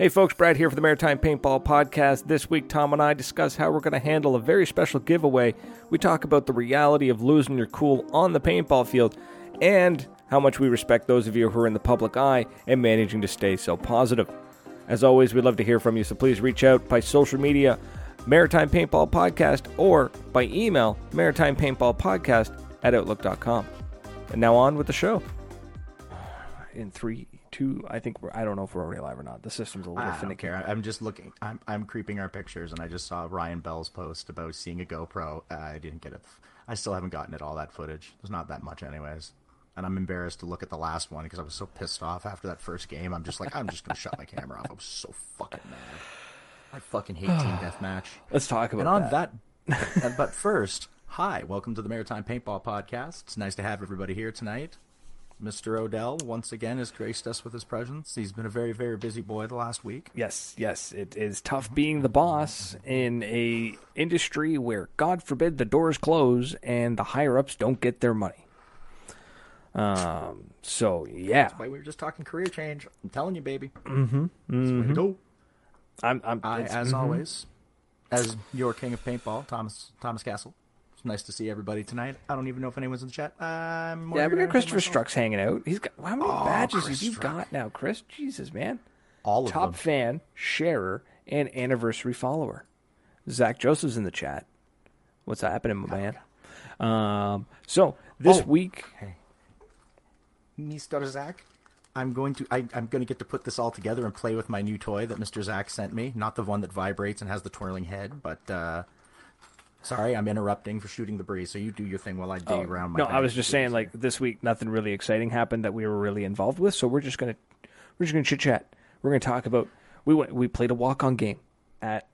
Hey folks, Brad here for the Maritime Paintball Podcast. This week, Tom and I discuss how we're going to handle a very special giveaway. We talk about the reality of losing your cool on the paintball field and how much we respect those of you who are in the public eye and managing to stay so positive. As always, we'd love to hear from you, so please reach out by social media, Maritime Paintball Podcast, or by email, Maritime Paintball Podcast at Outlook.com. And now on with the show. In three, two, I think we're, I don't know if we're already live or not. The system's a little I don't finicky. care. I'm just looking. I'm I'm creeping our pictures, and I just saw Ryan Bell's post about seeing a GoPro. Uh, I didn't get it. I still haven't gotten it all that footage. There's not that much, anyways. And I'm embarrassed to look at the last one because I was so pissed off after that first game. I'm just like, I'm just gonna shut my camera off. I was so fucking mad. I fucking hate team deathmatch. Let's talk about it. And on that. that, but first, hi, welcome to the Maritime Paintball Podcast. It's nice to have everybody here tonight. Mr. Odell once again has graced us with his presence. He's been a very, very busy boy the last week. Yes, yes, it is tough being the boss in a industry where, God forbid, the doors close and the higher ups don't get their money. Um. So yeah, Why we were just talking career change. I'm telling you, baby. Mm-hmm. To go. I'm. I'm. I, as always, as your king of paintball, Thomas Thomas Castle. Nice to see everybody tonight. I don't even know if anyone's in the chat. I'm more yeah, we got Christopher. Struck's hanging out. He's got how many Oh, badges Chris have you Struck. got now, Chris? Jesus, man! All of Top them. fan, sharer, and anniversary follower. Zach Joseph's in the chat. What's happening, my man? Um. So this Oh. week, Mr. Zach. I'm going to I, I'm going to get to put this all together and play with my new toy that Mr. Zach sent me. Not the one that vibrates and has the twirling head, but uh, sorry, I'm interrupting for shooting the breeze. So you do your thing while I dig around my. Oh, no, I was just saying like this week nothing really exciting happened that we were really involved with, so we're just gonna we're just gonna chit chat. We're gonna talk about we went we played a walk on game at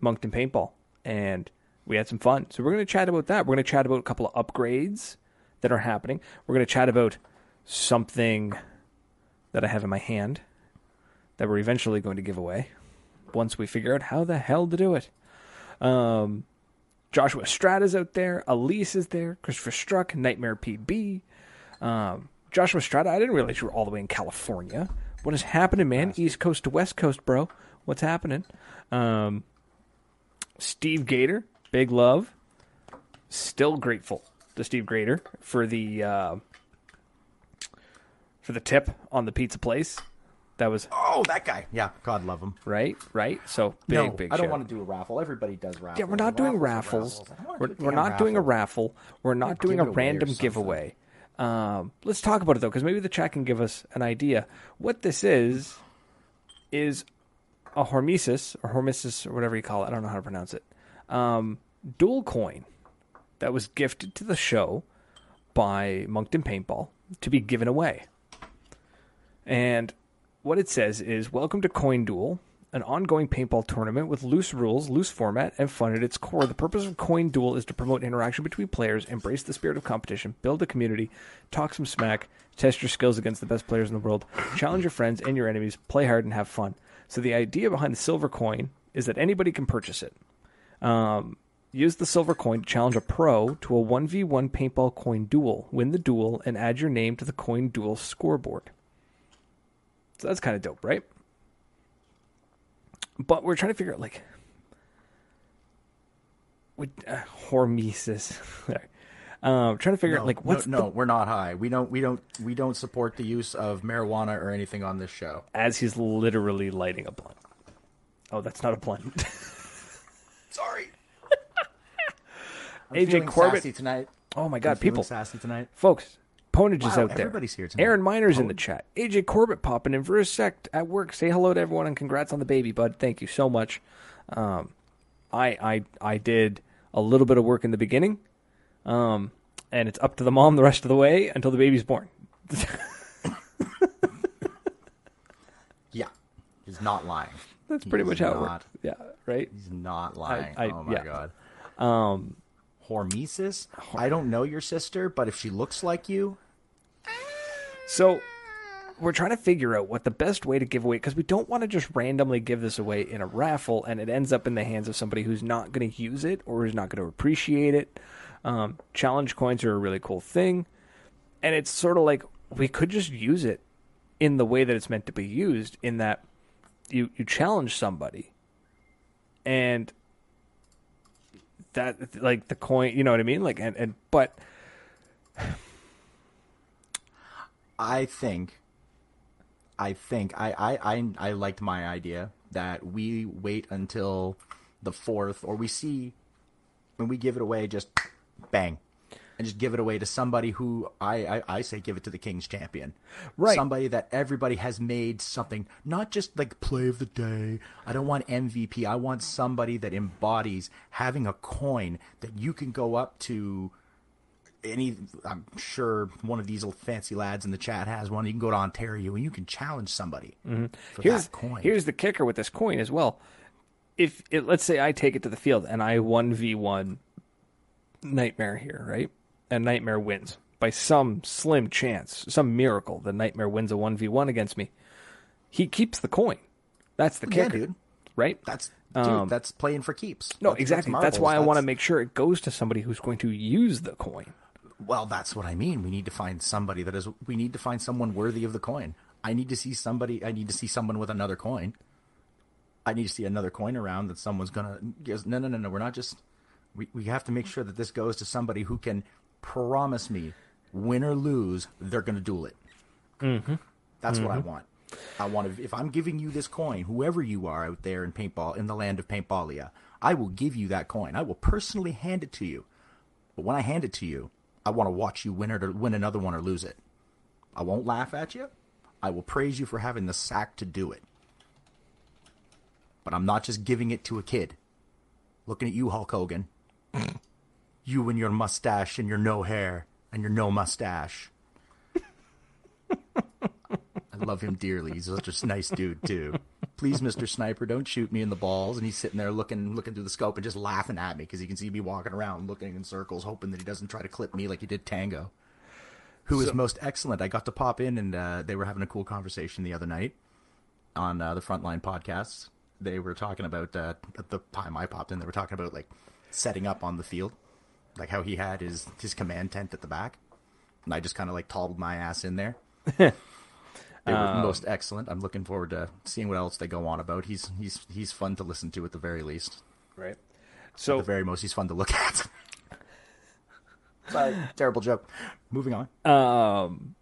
Moncton Paintball and we had some fun. So we're gonna chat about that. We're gonna chat about a couple of upgrades that are happening. We're gonna chat about something that I have in my hand that we're eventually going to give away once we figure out how the hell to do it. Um, Joshua Strata's out there. Elise is there. Christopher Struck, Nightmare PB. Um, Joshua Strata, I didn't realize you were all the way in California. What is happening, man? East Coast to West Coast, bro. What's happening? Um, Steve Gator, big love. Still grateful to Steve Gator for the uh, for the tip on the pizza place. That was Oh, that guy. Yeah, God love him. right, right. So big, no, big. I don't shout. want to do a raffle. Everybody does raffles. Yeah, we're not doing raffles. Raffles raffles. I don't wanna We're, do a we're damn not doing a raffle. raffle. We're not doing a it or random something. giveaway. Um, let's talk about it though, because maybe the chat can give us an idea. What this is is a hormesis or hormesis or whatever you call it. I don't know how to pronounce it. Um, duel coin that was gifted to the show by Moncton Paintball to be given away. And what it says is Welcome to Coin Duel, an ongoing paintball tournament with loose rules, loose format, and fun at its core. The purpose of Coin Duel is to promote interaction between players, embrace the spirit of competition, build a community, talk some smack, test your skills against the best players in the world, challenge your friends and your enemies, play hard, and have fun. So the idea behind the silver coin is that anybody can purchase it. Um, use the silver coin to challenge a pro to a 1v1 paintball coin duel. Win the duel and add your name to the coin duel scoreboard. So that's kind of dope, right? But we're trying to figure out like with uh, hormesis. um, trying to figure out like what's no, no the, we're not high. We don't we don't we don't support the use of marijuana or anything on this show. as he's literally lighting a blunt. Oh, that's not a blunt. Sorry. I'm AJ Corbett- tonight. oh my I'm god, people, sassy tonight. folks, Ponage is Wow, out there. everybody's here tonight. Aaron Miner's in the chat. AJ Corbett popping in for a sec at work. Say hello to everyone and congrats on the baby, bud. Thank you so much. Um, I I I did a little bit of work in the beginning, um, and it's up to the mom the rest of the way until the baby's born. Yeah, he's not lying. That's pretty much He's how it not. works. Yeah, right. He's not lying. I- oh my yeah. god. Um, Hormesis? I don't know your sister, but if she looks like you, So we're trying to figure out what the best way to give away because we don't want to just randomly give this away in a raffle and it ends up in the hands of somebody who's not going to use it or is not going to appreciate it. Um, challenge coins are a really cool thing, and it's sort of like we could just use it in the way that it's meant to be used. In that you you challenge somebody, and that like the coin, you know what I mean? Like and and but I think, I think I, I I I liked my idea that we wait until the fourth, or we see when we give it away, just bang, and just give it away to somebody who I I, I say give it to the King's champion, Right. Somebody that everybody has made something, not just like play of the day. I don't want MVP. I want somebody that embodies having a coin that you can go up to any I'm sure one of these little fancy lads in the chat has one. You can go to Ontario and you can challenge somebody for Mm-hmm. here's that coin. here's the kicker with this coin as well. If it, let's say I take it to the field and I one v one Nightmare here, right? And Nightmare wins by some slim chance, some miracle. The Nightmare wins a one v one against me. He keeps the coin. That's the yeah, kicker, dude. right? That's dude, that's playing for keeps. Um, no, That's- exactly. That's, marbles. why I want to make sure it goes to somebody who's going to use the coin. Well, that's what I mean. We need to find somebody that is. We need to find someone worthy of the coin. I need to see somebody. I need to see someone with another coin. I need to see another coin around that someone's gonna. No, no, no, no. We're not just. We we have to make sure that this goes to somebody who can promise me, win or lose, they're gonna duel it. Mm-hmm. That's what I want. I want to. If I'm giving you this coin, whoever you are out there in paintball, in the land of paintballia, I will give you that coin. I will personally hand it to you. But when I hand it to you, I want to watch you win it or win another one or lose it. I won't laugh at you. I will praise you for having the sack to do it. But I'm not just giving it to a kid. Looking at you, Hulk Hogan. you and your mustache and your no hair and your no mustache. I love him dearly. He's such a nice dude too. Please, Mr. Sniper, don't shoot me in the balls. And he's sitting there looking, looking through the scope and just laughing at me because he can see me walking around, looking in circles, hoping that he doesn't try to clip me like he did Tango, who is most excellent. I got to pop in and uh, they were having a cool conversation the other night on uh, the Frontline podcasts. They were talking about uh, at the time I popped in. They were talking about like setting up on the field, like how he had his his command tent at the back, and I just kind of like toddled my ass in there. They were most excellent. I'm looking forward to seeing what else they go on about. He's he's he's fun to listen to at the very least. Right. So At the very most, he's fun to look at. Sorry, terrible joke. Moving on. Um,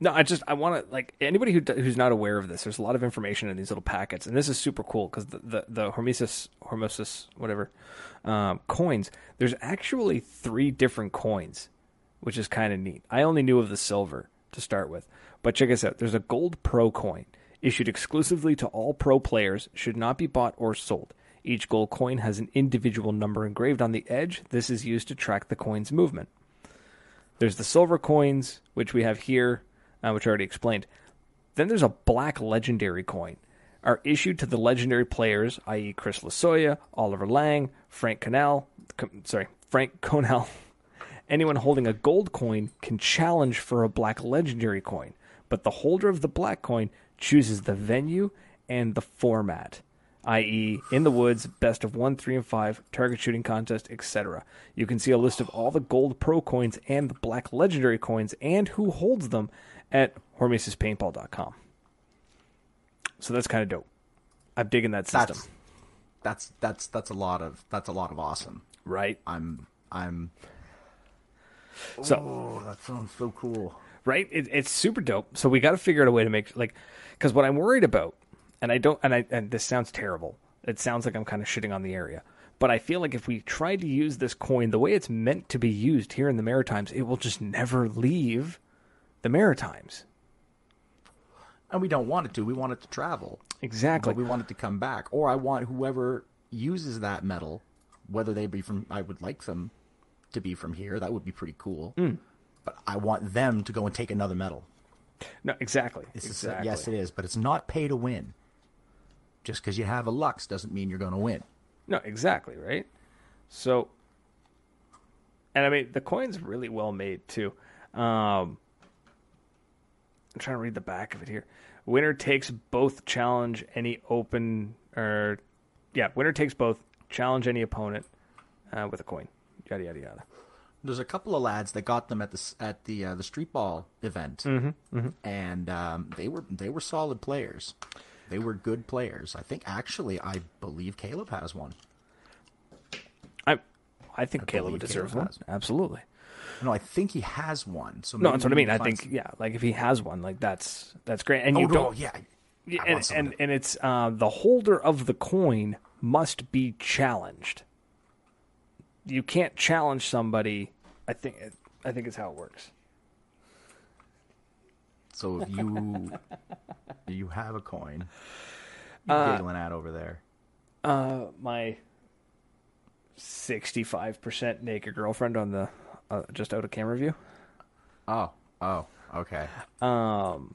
no, I just I want to like anybody who who's not aware of this. There's a lot of information in these little packets, and this is super cool because the, the the Hormesis Hormosis whatever um, coins. There's actually three different coins, which is kind of neat. I only knew of the silver to start with, but check this out. There's a gold pro coin issued exclusively to all pro players. Should not be bought or sold. Each gold coin has an individual number engraved on the edge. This is used to track the coin's movement. There's the silver coins, which we have here, uh, which I already explained. Then there's a black legendary coin, are issued to the legendary players, i.e., Chris Lasoya, Oliver Lang, Frank Connell, sorry, Frank Conell. Anyone holding a gold coin can challenge for a black legendary coin, but the holder of the black coin chooses the venue and the format i.e., in the woods, best of one, three, and five, target shooting contest, etc. You can see a list of all the gold pro coins and the black legendary coins and who holds them at hormesispaintball.com. So that's kind of dope. I'm digging that system. That's that's that's that's a lot of that's a lot of awesome. right? I'm I'm. So Oh, that sounds so cool. right? It, it's super dope. So we got to figure out a way to make like, because what I'm worried about, and I don't, and I, and this sounds terrible. It sounds like I'm kind of shitting on the area, but I feel like if we try to use this coin the way it's meant to be used here in the Maritimes, it will just never leave the Maritimes. And we don't want it to. We want it to travel. Exactly. But we want it to come back. Or I want whoever uses that metal, whether they be from, I would like them to be from here. That would be pretty cool. But I want them to go and take another medal. no, exactly. It's a- yes, it is. But it's not pay to win. Just because you have a Luxe doesn't mean you're going to win. No, exactly, right? So, and I mean, the coin's really well made too. Um, I'm trying to read the back of it here. Winner takes both challenge any open, or yeah, winner takes both challenge any opponent uh, with a coin. Yada yada yada. There's a couple of lads that got them at the at the uh, the street ball event, and um, they were they were solid players. They were good players. I think actually, I believe Caleb has one. I I think Caleb believe deserves Caleb one. Absolutely. No, I think he has one. So No, that's what I mean. I think yeah, like if he has one, like that's that's great. And some- you Oh, no, don't yeah. Yeah, I and and, and it's uh, the holder of the coin must be challenged. You can't challenge somebody. I think I think it's how it works. So if you you have a coin, you Uh, giggling at over there. Uh, my sixty-five percent naked girlfriend on the uh, just out of camera view. Oh, oh, okay. Um,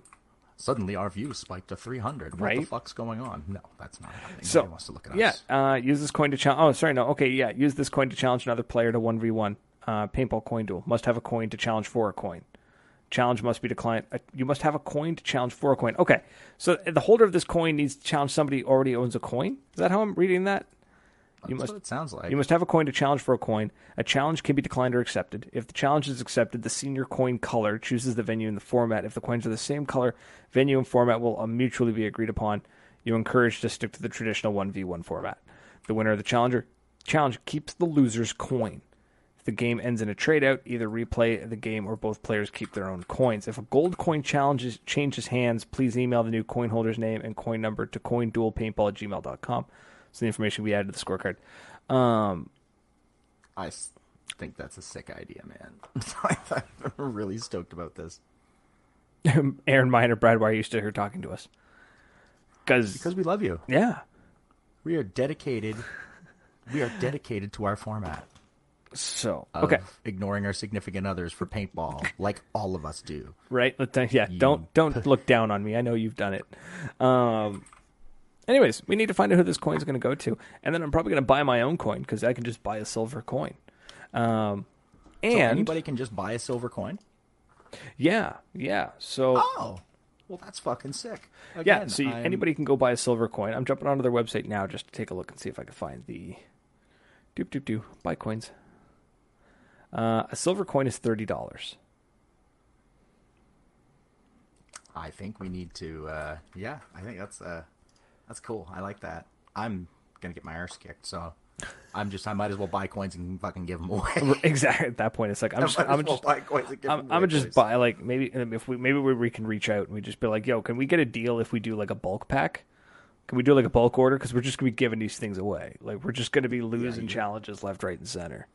Suddenly our views spiked to 300. What the fuck's going on? No, that's not happening. so Nobody wants to look at yeah, us. uh, use this coin to challenge. Oh, sorry, no. Okay, yeah, use this coin to challenge another player to one v one. Uh, paintball coin duel must have a coin to challenge for a coin. Challenge must be declined. Uh, you must have a coin to challenge for a coin. Okay, so the holder of this coin needs to challenge somebody who already owns a coin. Is that how I'm reading that? You must what it sounds like. You must have a coin to challenge for a coin. A challenge can be declined or accepted. If the challenge is accepted, the senior coin color chooses the venue and the format. If the coins are the same color, venue and format will uh, mutually be agreed upon. You're encouraged to stick to the traditional 1v1 format. The winner of the challenger challenge keeps the loser's coin. If the game ends in a trade out, either replay the game or both players keep their own coins. If a gold coin challenges changes hands, please email the new coin holder's name and coin number to coinduelpaintball at gmail.com. So the information we added to the scorecard. Um, I s- think that's a sick idea, man. I'm really stoked about this. Aaron Miner, Brad, why are you still here talking to us? Cause, Because we love you. yeah. We are dedicated. We are dedicated to our format. So okay, Ignoring our significant others for paintball, like all of us do. right? Yeah. Don't don't look down on me. I know you've done it. Um. Anyways, we need to find out who this coin's going to go to, and then I'm probably going to buy my own coin because I can just buy a silver coin. Um. So And anybody can just buy a silver coin. yeah, yeah. So Oh, well, that's fucking sick. yeah, Again, so I'm- anybody can go buy a silver coin. I'm jumping onto their website now just to take a look and see if I can find the doop doop doop buy coins. Uh, a silver coin is thirty dollars. I think we need to. Uh, yeah, I think that's uh, that's cool. I like that. I'm gonna get my arse kicked, so I'm just. I might as well buy coins and fucking give them away. Exactly. At that point, it's like I'm just I'm well just, buy coins and give I'm, 'em I'm away, gonna just buy like maybe if we maybe we, we can reach out and we just be like, yo, can we get a deal if we do like a bulk pack? Can we do like a bulk order? Because we're just gonna be giving these things away. Like we're just gonna be losing you- challenges left, right, and center.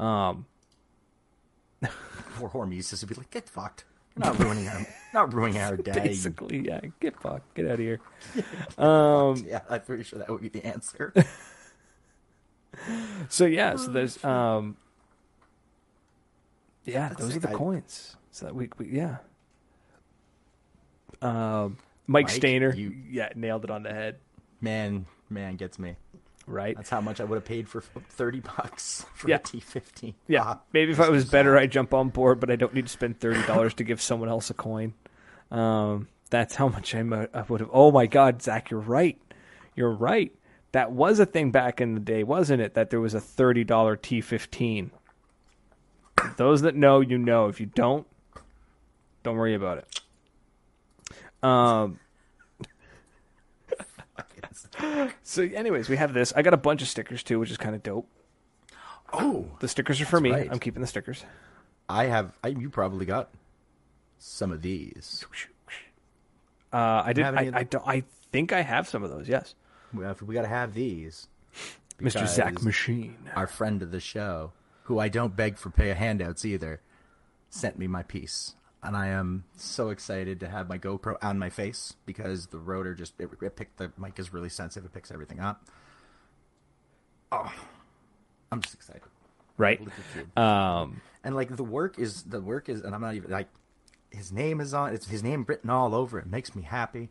Um, Poor Hormesis would be like, get fucked. You're not ruining our, not ruining our day. basically, yeah. Get fucked. Get out of here. Um, Yeah, I'm pretty sure that would be the answer. so yeah. So there's um, yeah. those are the I- coins. So that we, we yeah. Um, Mike, Mike, Stainer, you- yeah, nailed it on the head. man, man gets me. Right. That's how much I would have paid for thirty bucks for Yeah. a T15. Yeah, Ah, maybe if I was better, I'd jump on board, but I don't need to spend thirty dollars to give someone else a coin. Um, that's how much I, mo- I would have. Oh my God, Zach, you're right. You're right. That was a thing back in the day, wasn't it? That there was a thirty dollar T fifteen. Those that know, you know. If you don't, don't worry about it. Um. So, anyways, we have this. I got a bunch of stickers too, which is kind of dope. oh, The stickers are for me. right. I'm keeping the stickers. I have. I, you probably got some of these. Uh, I did. I, I don't. I think I have some of those. Yes, We, have, we got to have these. Mr. Zach Machine. Our friend of the show, who I don't beg for pay handouts either, sent me my piece, and I am so excited to have my GoPro on my face because the rotor just it, it picked the mic is really sensitive. It picks everything up. Oh, I'm just excited. Right. Look at you. Um. and like the work is the work is and i'm not even like his name is on it's his name written all over it makes me happy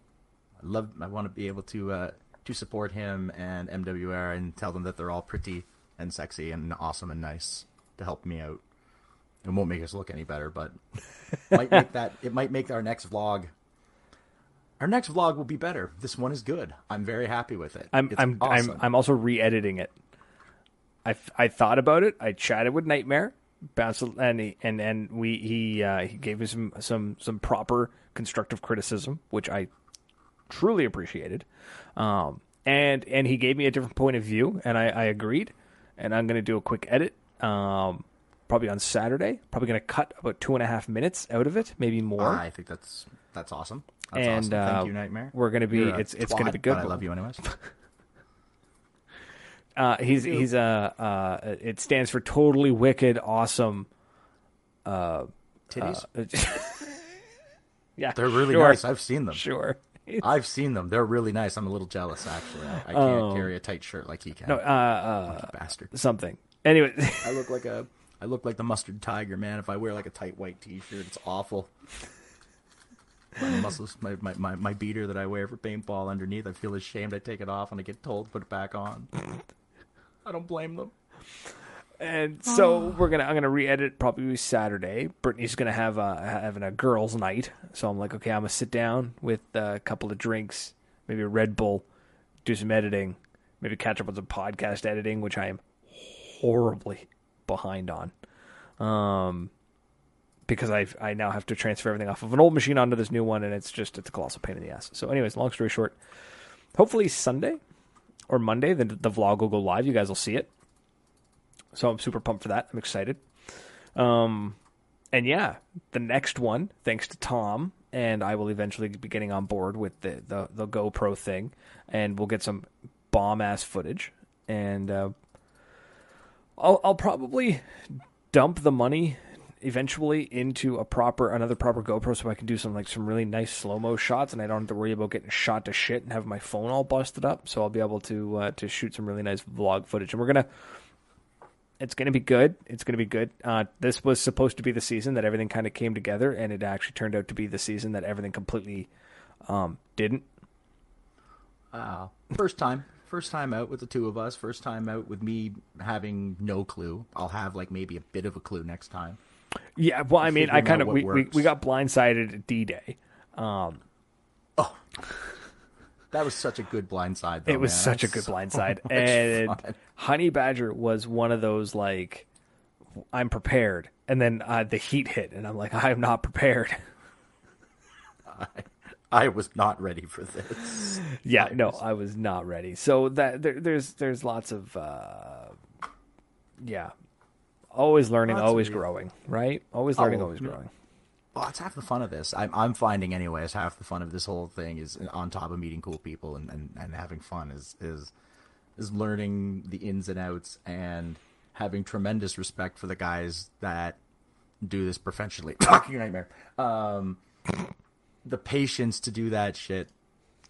i love i want to be able to uh to support him and mwr and tell them that they're all pretty and sexy and awesome and nice to help me out it won't make us look any better but might make that it might make our next vlog our next vlog will be better this one is good i'm very happy with it I'm. It's I'm. awesome. I'm. I'm also re-editing it. I. I thought about it. I chatted with Nightmare, bounced, and he, and and we he uh, he gave me some some some proper constructive criticism, which I truly appreciated. Um, and and he gave me a different point of view, and I, I agreed. And I'm going to do a quick edit, um, probably on Saturday. Probably going to cut about two and a half minutes out of it, maybe more. I think that's that's awesome. That's and awesome. uh, Thank you, Nightmare. We're going to be. You're a It's it's going to be good. But I love you anyways. Uh, he's he's uh, uh, it stands for totally wicked, awesome. Titties. Yeah, They're really sure, nice. I've seen them. Sure. I've seen them. They're really nice. I'm a little jealous, actually. I, I can't carry a tight shirt like he can. No, uh, uh, bastard. something. Anyway, I look like a I look like the mustard tiger, man. If I wear like a tight white t-shirt, it's awful. My muscles, my, my, my, my beater that I wear for paintball underneath, I feel ashamed. I take it off and I get told to put it back on. I don't blame them. and so we're gonna I'm gonna re-edit probably Saturday. Brittany's gonna have a having a girls' night, so I'm like, okay, I'm gonna sit down with a couple of drinks, maybe a Red Bull, do some editing, maybe catch up on some podcast editing, which I am horribly behind on. Um, because I I now have to transfer everything off of an old machine onto this new one, and it's just it's a colossal pain in the ass. So, anyways, long story short, hopefully Sunday or Monday the the vlog will go live. You guys will see it. So I'm super pumped for that. I'm excited. Um, and yeah, the next one, thanks to Tom, and I will eventually be getting on board with the the, the GoPro thing, and we'll get some bomb ass footage, and uh, I'll I'll probably dump the money eventually into a proper another proper GoPro so I can do some like some really nice slow mo shots and I don't have to worry about getting shot to shit and have my phone all busted up. So I'll be able to uh, to shoot some really nice vlog footage and we're gonna it's gonna be good. It's gonna be good. Uh, this was supposed to be the season that everything kind of came together and it actually turned out to be the season that everything completely um, didn't. Uh, first time. First time out with the two of us. First time out with me having no clue. I'll have like maybe a bit of a clue next time. Yeah, well, I mean, I kind of we, we we got blindsided at D Day. Oh. That was such a good blindside. Though, It was man. such a good so blindside, and fun. Honey Badger was one of those like I'm prepared, and then uh, the heat hit, and I'm like I'm not prepared. I was not ready for this. yeah, no, I was not ready. So that there, there's there's lots of uh, yeah, always learning, Lots always growing, right? Always learning, Oh, always growing. Well, it's half the fun of this. I'm, I'm finding, anyways, half the fun of this whole thing is on top of meeting cool people and, and, and having fun is is is learning the ins and outs and having tremendous respect for the guys that do this professionally. Fucking nightmare. Um, the patience to do that shit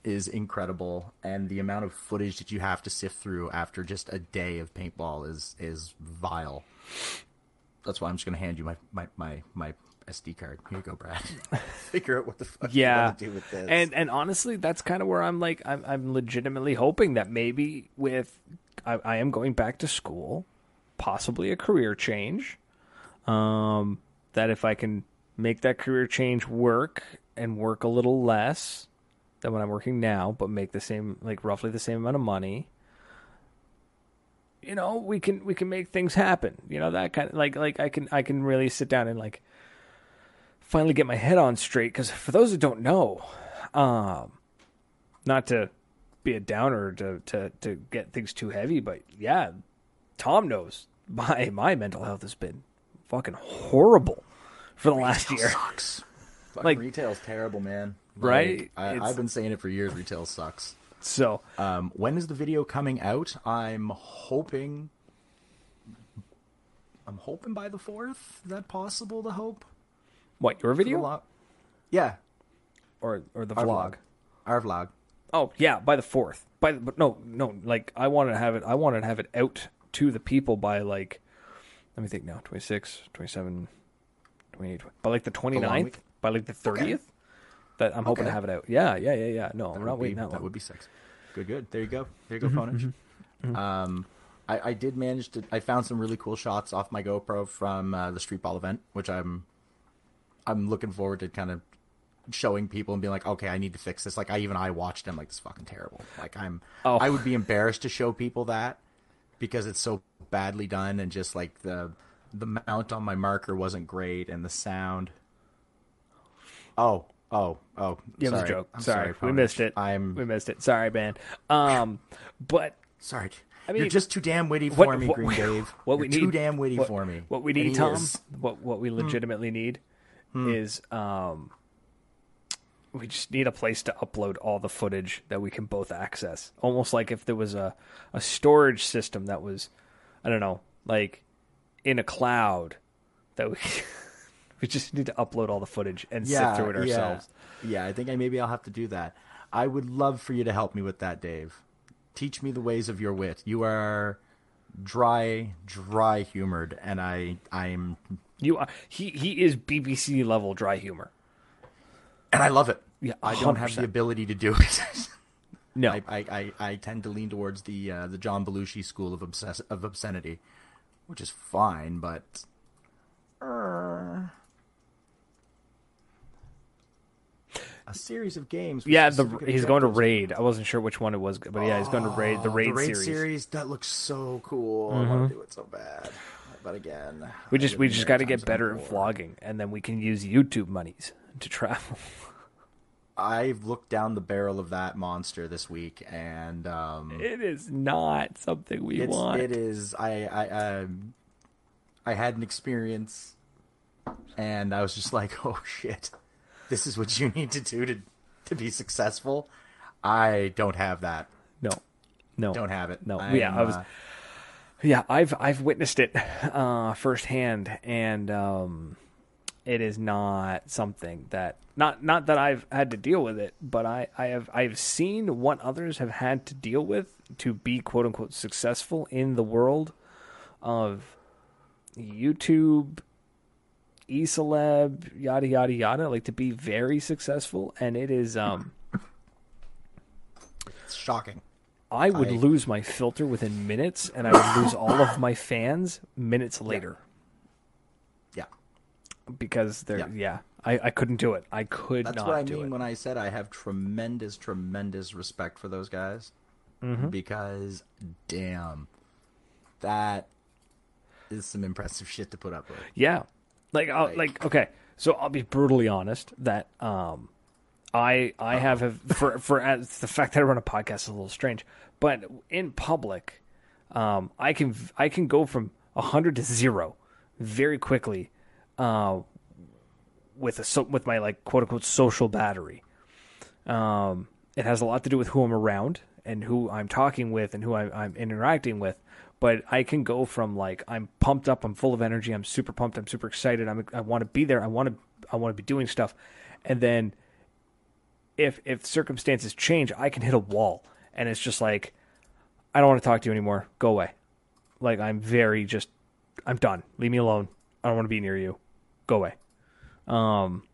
is incredible, and the amount of footage that you have to sift through after just a day of paintball is is vile. That's why I'm just gonna hand you my my my, my SD card. Here you go, Brad. Figure out what the fuck yeah do with this. and and honestly that's kind of where i'm like i'm, I'm legitimately hoping that maybe with I, I am going back to school possibly a career change um that if i can make that career change work and work a little less than what i'm working now but make the same like roughly the same amount of money. You know we can we can make things happen. You know that kind of like like i can i can really sit down and like finally get my head on straight because for those that don't know um not to be a downer to to to get things too heavy but yeah tom knows my my mental health has been fucking horrible for the last year. sucks. Like- retail's terrible, man. Right? Like, I, I've been saying it for years. Retail sucks. so Um, when is the video coming out? I'm hoping. I'm hoping by the fourth. Is that possible to hope? what your video lo- Yeah, or or the our vlog vlog. Our vlog. Oh yeah, by the fourth. By the, but no, no. Like I want to have it. I want to have it out to the people by like. Let me think now. 26, 27, 28. By like the 29th. week? By like the thirtieth. That I'm hoping to have it out. Yeah, yeah, yeah, yeah. No, I'm not waiting be, that that long. would be six. Good, good. There you go. There you Mm-hmm, go, Ponage. Um, I, I did manage to. I found some really cool shots off my GoPro from uh, the street ball event, which I'm, I'm looking forward to kind of showing people and being like, okay, I need to fix this. Like, I even I watched them like this is fucking terrible. Like, I'm, Oh. I would be embarrassed to show people that because it's so badly done and just like the the mount on my marker wasn't great and the sound. Oh, Oh, oh, It was a joke. I'm sorry, we missed it. I'm we missed it. Sorry, man. Um, but sorry. I mean, You're just too damn witty what- for me, what- Green Dave. what You're we need, too damn witty for me. What we need, Tom, is. what what we legitimately need is um we just need a place to upload all the footage that we can both access. Almost like if there was a, a storage system that was I don't know, like in a cloud that we we just need to upload all the footage and sift through it ourselves. Yeah. yeah, I think I maybe I'll have to do that. I would love for you to help me with that, Dave. Teach me the ways of your wit. You are dry, dry humored, and I, I'm, You are he he is BBC level dry humor. and I love it. Yeah, I don't have the ability to do it. No. I, I, I, I tend to lean towards the uh, the John Belushi school of obsess- of obscenity, which is fine, but uh, a series of games. Yeah, the, he's going to raid. I wasn't sure which one it was, but yeah, he's going to raid the Oh, raid, the raid series. That looks so cool. I want to do it so bad, but again, We just we just got to get better at vlogging, and then we can use YouTube monies to travel. I've looked down the barrel of that monster this week, and um, it is not something we it's, want. it is. I I um, I had an experience, and I was just like, oh shit, this is what you need to do to to be successful. I don't have that. No, no, Don't have it. No, I'm, yeah, I was. uh, Yeah, I've I've witnessed it uh, firsthand, and um, it is not something that not not that I've had to deal with it, but I, I have I've seen what others have had to deal with to be quote unquote successful in the world of YouTube, eCeleb, yada yada yada, like to be very successful, and it is um. it's shocking. I would I- lose my filter within minutes, and I would lose all of my fans minutes later Yeah. because they're yeah. Yeah. I, I couldn't do it. I could That's not what I mean it. when I said I have tremendous, tremendous respect for those guys. Mm-hmm. Because, damn, that is some impressive shit to put up with. Yeah, like I'll, Like- like okay. So I'll be brutally honest that um, I I have have for for as the fact that I run a podcast is a little strange, but in public, um, I can I can go from hundred to zero very quickly, uh, with a so with my like quote unquote social battery. Um, it has a lot to do with who I'm around and who I'm talking with and who I'm, I'm interacting with. But I can go from like I'm pumped up, I'm full of energy, I'm super pumped, I'm super excited, I'm I want to be there, I want to I want to be doing stuff, and then if if circumstances change, I can hit a wall, and it's just like I don't want to talk to you anymore. Go away. Like I'm very just I'm done. Leave me alone. I don't want to be near you. Go away. Um,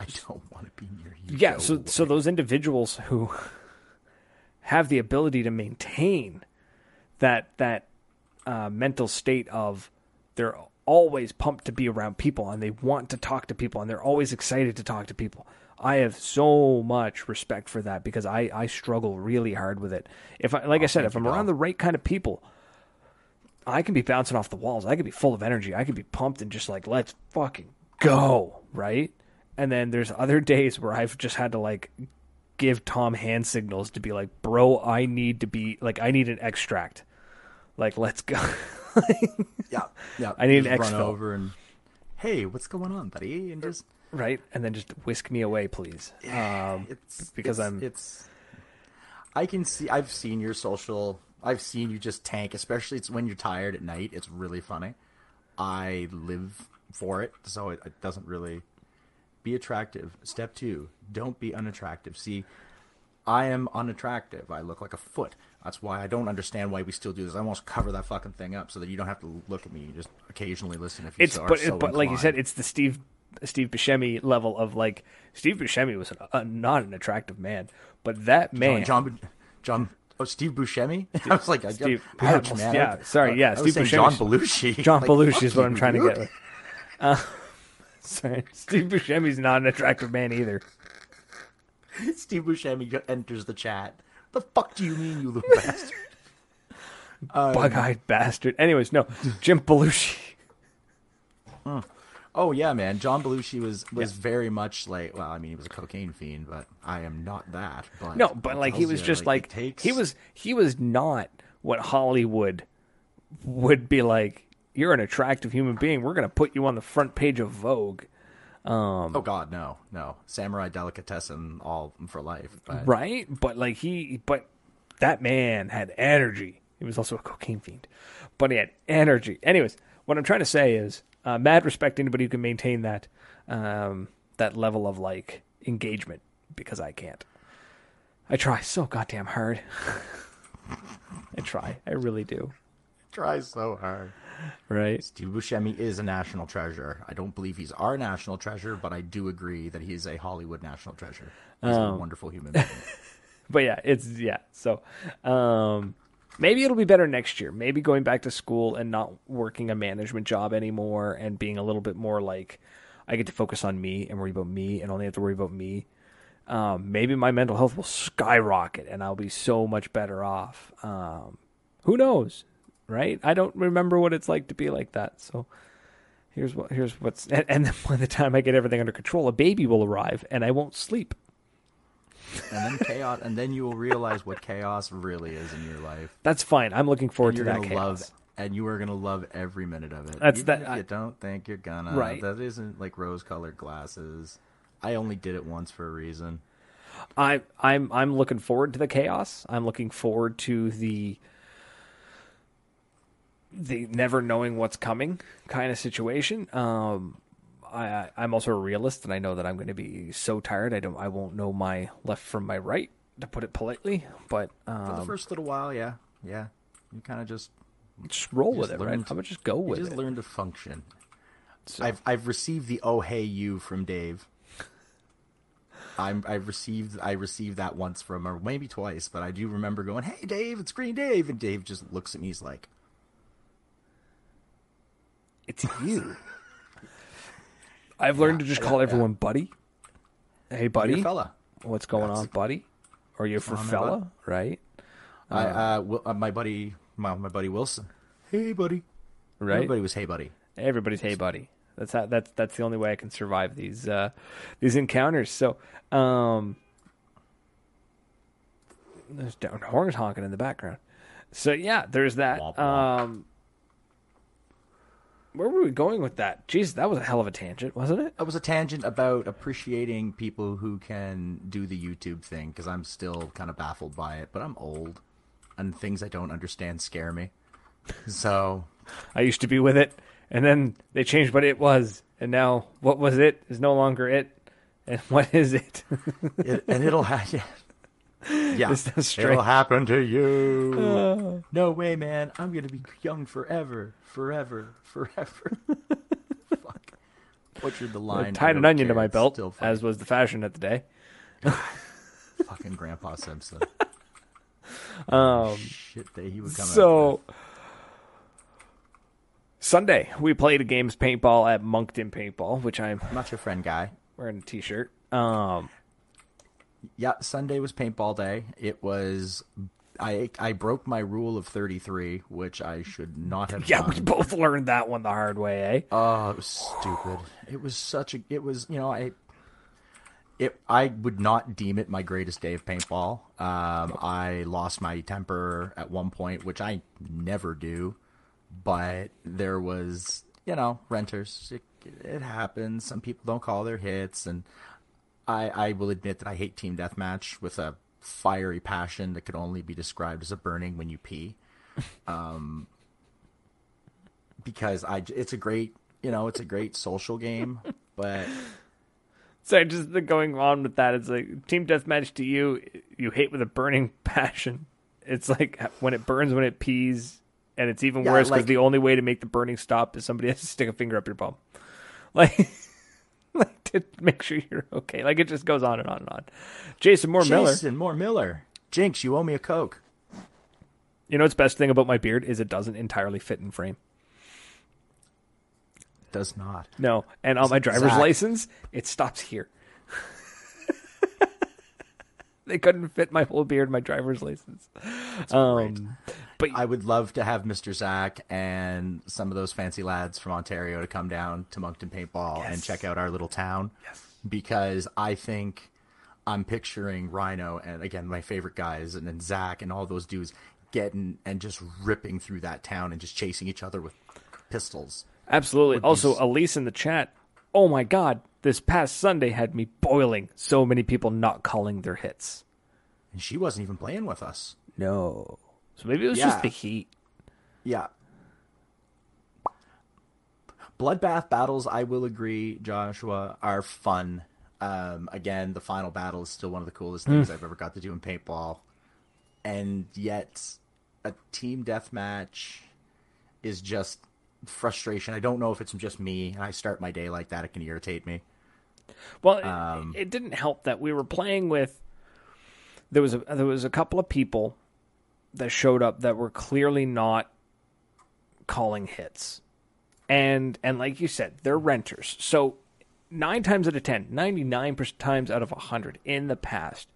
I don't want to be near you. yeah so away. so those individuals who have the ability to maintain that that uh, mental state of they're always pumped to be around people and they want to talk to people and they're always excited to talk to people i have so much respect for that because i i struggle really hard with it if i like i said if i'm around the right kind of people I can be bouncing off the walls. I can be full of energy. I can be pumped and just like, let's fucking go, right? And then there's other days where I've just had to like give Tom hand signals to be like, bro, I need to be like, I need an extract. Like, let's go. yeah, yeah. I need just an run exfil. over and hey, what's going on, buddy? And just right? And then just whisk me away, please. Um, it's because it's- I'm- it's I can see I've seen your social I've seen you just tank especially it's when you're tired at night it's really funny I live for it so it, it doesn't really be attractive step 2 don't be unattractive see I am unattractive I look like a foot that's why I don't understand why we still do this I almost cover that fucking thing up so that you don't have to look at me you just occasionally listen if you it's so, are but so but like you said, it's the Steve Steve Buscemi level of like Steve Buscemi was a, not an attractive man, but that man, John, John, John oh, Steve Buscemi. I was like, I Steve- ouch, yeah, man. yeah, sorry, yeah, I Steve saying Buscemi's- John Belushi. John Like, Belushi is what I'm trying dude. to get. Uh, sorry, Steve Buscemi's not an attractive man either. Steve Buscemi enters the chat. The fuck do you mean, you little bastard? Um, Bug-eyed bastard. Anyways, no, Jim Belushi. Oh yeah, man. John Belushi was was very much like well, I mean, he was a cocaine fiend, but I am not that. But No, but it like he tells was you, just it like, takes, he was he was not what Hollywood would be like. You're an attractive human being. We're gonna put you on the front page of Vogue, Oh God, no, no, samurai delicatessen all for life. But right? But like he, but that man had energy. He was also a cocaine fiend, but he had energy. Anyways, what I'm trying to say is, uh, mad respect to anybody who can maintain that um, that level of like engagement because I can't. I try so goddamn hard. I try. I really do. try so hard. Right. Steve Buscemi is a national treasure. I don't believe he's our national treasure, but I do agree that he is a Hollywood national treasure. He's Oh. a wonderful human being. But yeah, it's yeah. So um maybe it'll be better next year. Maybe going back to school and not working a management job anymore and being a little bit more like I get to focus on me and worry about me and only have to worry about me. Um, maybe my mental health will skyrocket and I'll be so much better off. Um, who knows, right? I don't remember what it's like to be like that. So here's what here's what's and, and then by the time I get everything under control, a baby will arrive and I won't sleep. and then chaos, and then you will realize what chaos really is in your life. That's fine. I'm looking forward to that chaos. love, and you are gonna love every minute of it. That's Even that- I- you don't think you're gonna, Right. That isn't like rose-colored glasses. I only did it once for a reason. I I'm I'm looking forward to the chaos. I'm looking forward to the the never knowing what's coming kind of situation. Um, I I'm also a realist, and I know that I'm going to be so tired. I don't I won't know my left from my right, to put it politely. But For the um, first little while, yeah, yeah, you kind of just just roll with just it, right? to- I'm just go with just it. learn to function. So- I've I've received the oh hey you from Dave. I'm I've received I received that once from or maybe twice, but I do remember going, "Hey Dave, it's Green Dave," and Dave just looks at me. He's like, It's you. I've learned to just call everyone buddy. Hey, "Hey buddy. fella." What's going That's- on, buddy? Are you for fella? Right? I uh, Wil- uh my buddy my, my buddy Wilson. Hey buddy. Right? Everybody was hey buddy. Everybody's hey buddy. That's how, that's that's the only way I can survive these uh, these encounters. So, um, there's down horns honking in the background. So yeah, there's that. Um, where were we going with that? Jeez, that was a hell of a tangent, wasn't it? That was a tangent about appreciating people who can do the YouTube thing because I'm still kind of baffled by it, but I'm old and things I don't understand scare me. So I used to be with it, and then they changed what it was, and now what was it is no longer it, and what is it? it, and it'll happen. Yeah, This sounds it'll happen to you. no way, man! I'm gonna be young forever, forever, forever. Fuck. Butchered the I line. tied an onion to my belt, as was the fashion at the day. fucking Grandpa Simpson. Um, Shit day he would come out. So Sunday we played a games paintball at Moncton Paintball, which I'm. I'm not your friend, guy. wearing a t-shirt. Um, Yeah, Sunday was paintball day. It was. I I broke my rule of 33, which I should not have yeah, done. we both learned that one the hard way, eh? Oh, it was stupid. It was such a. It was you know I. It I would not deem it my greatest day of paintball. Um, I lost my temper at one point, which I never do, but there was you know renters. It, it happens. Some people don't call their hits, and I I will admit that I hate team deathmatch with a fiery passion that could only be described as a burning when you pee Um, because I it's a great you know it's a great social game, but So just the going on with that, it's like team deathmatch to you, you hate with a burning passion. It's like when it burns when it pees, and it's even Yeah, worse because like- the only way to make the burning stop is somebody has to stick a finger up your bum, like, like to make sure you're okay. Like it just goes on and on and on. Jason Moore Miller, Jason Moore Miller, Jinx, you owe me a coke. you know what's best thing about my beard is it doesn't entirely fit in frame. Does not. No, and on my driver's Zach. license, it stops here. They couldn't fit my whole beard in my driver's license. Um, but I would love to have Mr. Zach and some of those fancy lads from Ontario to come down to Moncton Paintball and check out our little town. Yes. Because I think I'm picturing Rhino and again my favorite guys and then Zach and all those dudes getting and just ripping through that town and just chasing each other with pistols. Absolutely. be Also, s- Elise in the chat. Oh my God! This past Sunday had me boiling. So many people not calling their hits. And she wasn't even playing with us. No. So maybe it was Yeah. just the heat. Yeah. Bloodbath battles, I will agree, Joshua, are fun. Um, again, the final battle is still one of the coolest things I've ever got to do in paintball. And yet, a team deathmatch is just frustration. I don't know if it's just me, and I start my day like that. It can irritate me. Well, it- Um, it, didn't help that we were playing with. There was a there was a couple of people that showed up that were clearly not calling hits, and and like you said, they're renters. So nine times out of ten, 99 times out of hundred in the past,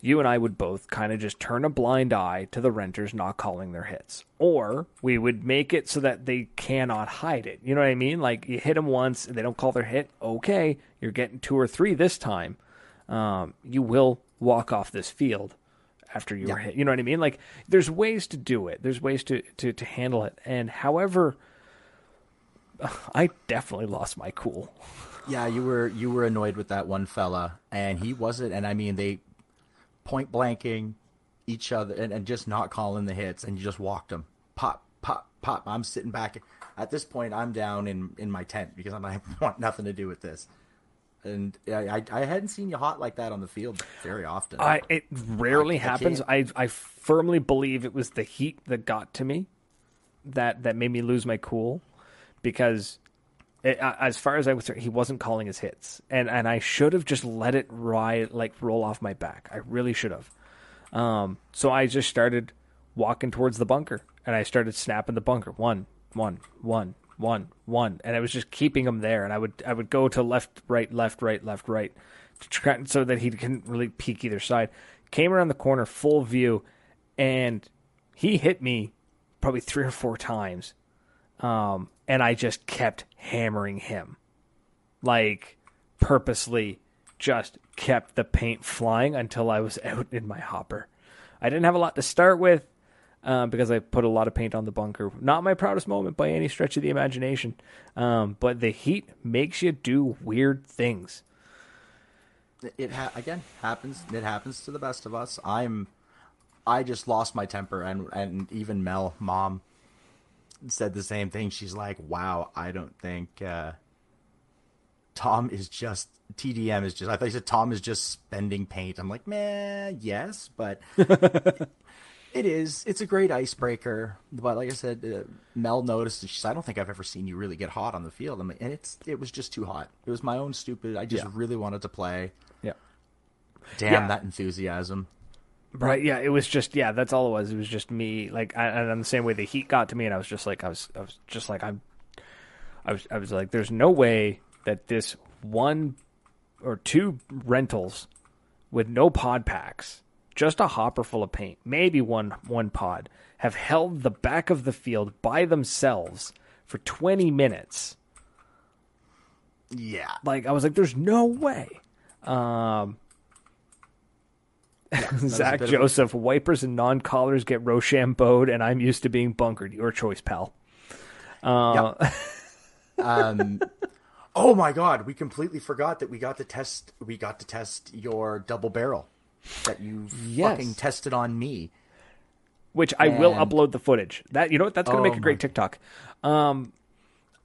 you and I would both kind of just turn a blind eye to the renters not calling their hits. Or we would make it so that they cannot hide it. You know what I mean? Like you hit them once and they don't call their hit. Okay, you're getting two or three this time. Um, you will walk off this field after you were hit. You know what I mean? Like there's ways to do it. There's ways to, to, to handle it. And however, I definitely lost my cool. Yeah, you were you were annoyed with that one fella, and he wasn't. And I mean, they point blanking each other and, and just not calling the hits, and you just walked them. Pop, pop, pop. I'm sitting back. At this point, I'm down in in my tent because I'm I want nothing to do with this. And I, I, I hadn't seen you hot like that on the field very often. I it rarely I happens. I, I firmly believe it was the heat that got to me, that that made me lose my cool, because as far as I was, he wasn't calling his hits, and and I should have just let it ride like roll off my back. I really should have. Um, so I just started walking towards the bunker, and I started snapping the bunker one, one, one, one, one, and I was just keeping him there. And I would I would go to left, right, left, right, left, right, try, so that he couldn't really peek either side. Came around the corner, full view, and he hit me probably three or four times, um, and I just kept hammering him, like purposely, just kept the paint flying until I was out in my hopper. I didn't have a lot to start with um, because I put a lot of paint on the bunker. Not my proudest moment by any stretch of the imagination, um, but the heat makes you do weird things. it ha- again happens. It happens to the best of us. I'm. I just lost my temper, and and even Mel, mom, said the same thing. She's like, "Wow, I don't think uh, Tom is just TDM is just." I thought you said Tom is just spending paint. I'm like, man, yes, but it is. It's a great icebreaker. But like I said, uh, Mel noticed. and She said, "I don't think I've ever seen you really get hot on the field." I'm like, and it's it was just too hot. It was my own stupid. I just Yeah. really wanted to play. Yeah. Damn Yeah. that enthusiasm. Right. Yeah. It was just yeah. That's all it was. It was just me. Like, I, and the same way. The heat got to me, and I was just like, I was, I was just like, I'm, I was, I was like, there's no way that this one or two rentals with no pod packs, just a hopper full of paint, maybe one one pod, have held the back of the field by themselves for 20 minutes. Yeah. Like I was like, there's no way. Um, Zach of a- Joseph, wipers and non collars get Rochambeaued, and I'm used to being bunkered. Your choice, pal. Uh, Um, oh my god, we completely forgot that we got to test. We got to test your double barrel that you Yes. fucking tested on me. which I will upload the footage. That you know what? That's gonna Oh make a my- great TikTok. Um,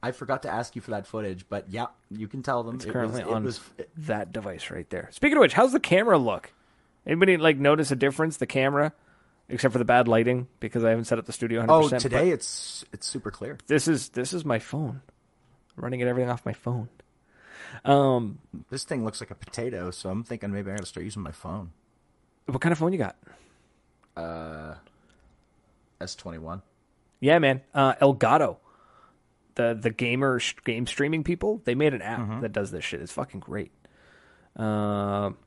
I forgot to ask you for that footage, but yeah, you can tell them. it's it currently was, on was, that device right there. Speaking of which, how's the camera look? Anybody like notice a difference? The camera, except for the bad lighting, because I haven't set up the studio 100. oh, percent today it's it's super clear. this is this is my phone. I'm running it everything off my phone. Um, This thing looks like a potato, so I'm thinking maybe I got to start using my phone. what kind of phone you got? Uh, S twenty one. Yeah, man. Uh, Elgato, the the gamer game streaming people, they made an app Mm-hmm. that does this shit. It's fucking great. Um,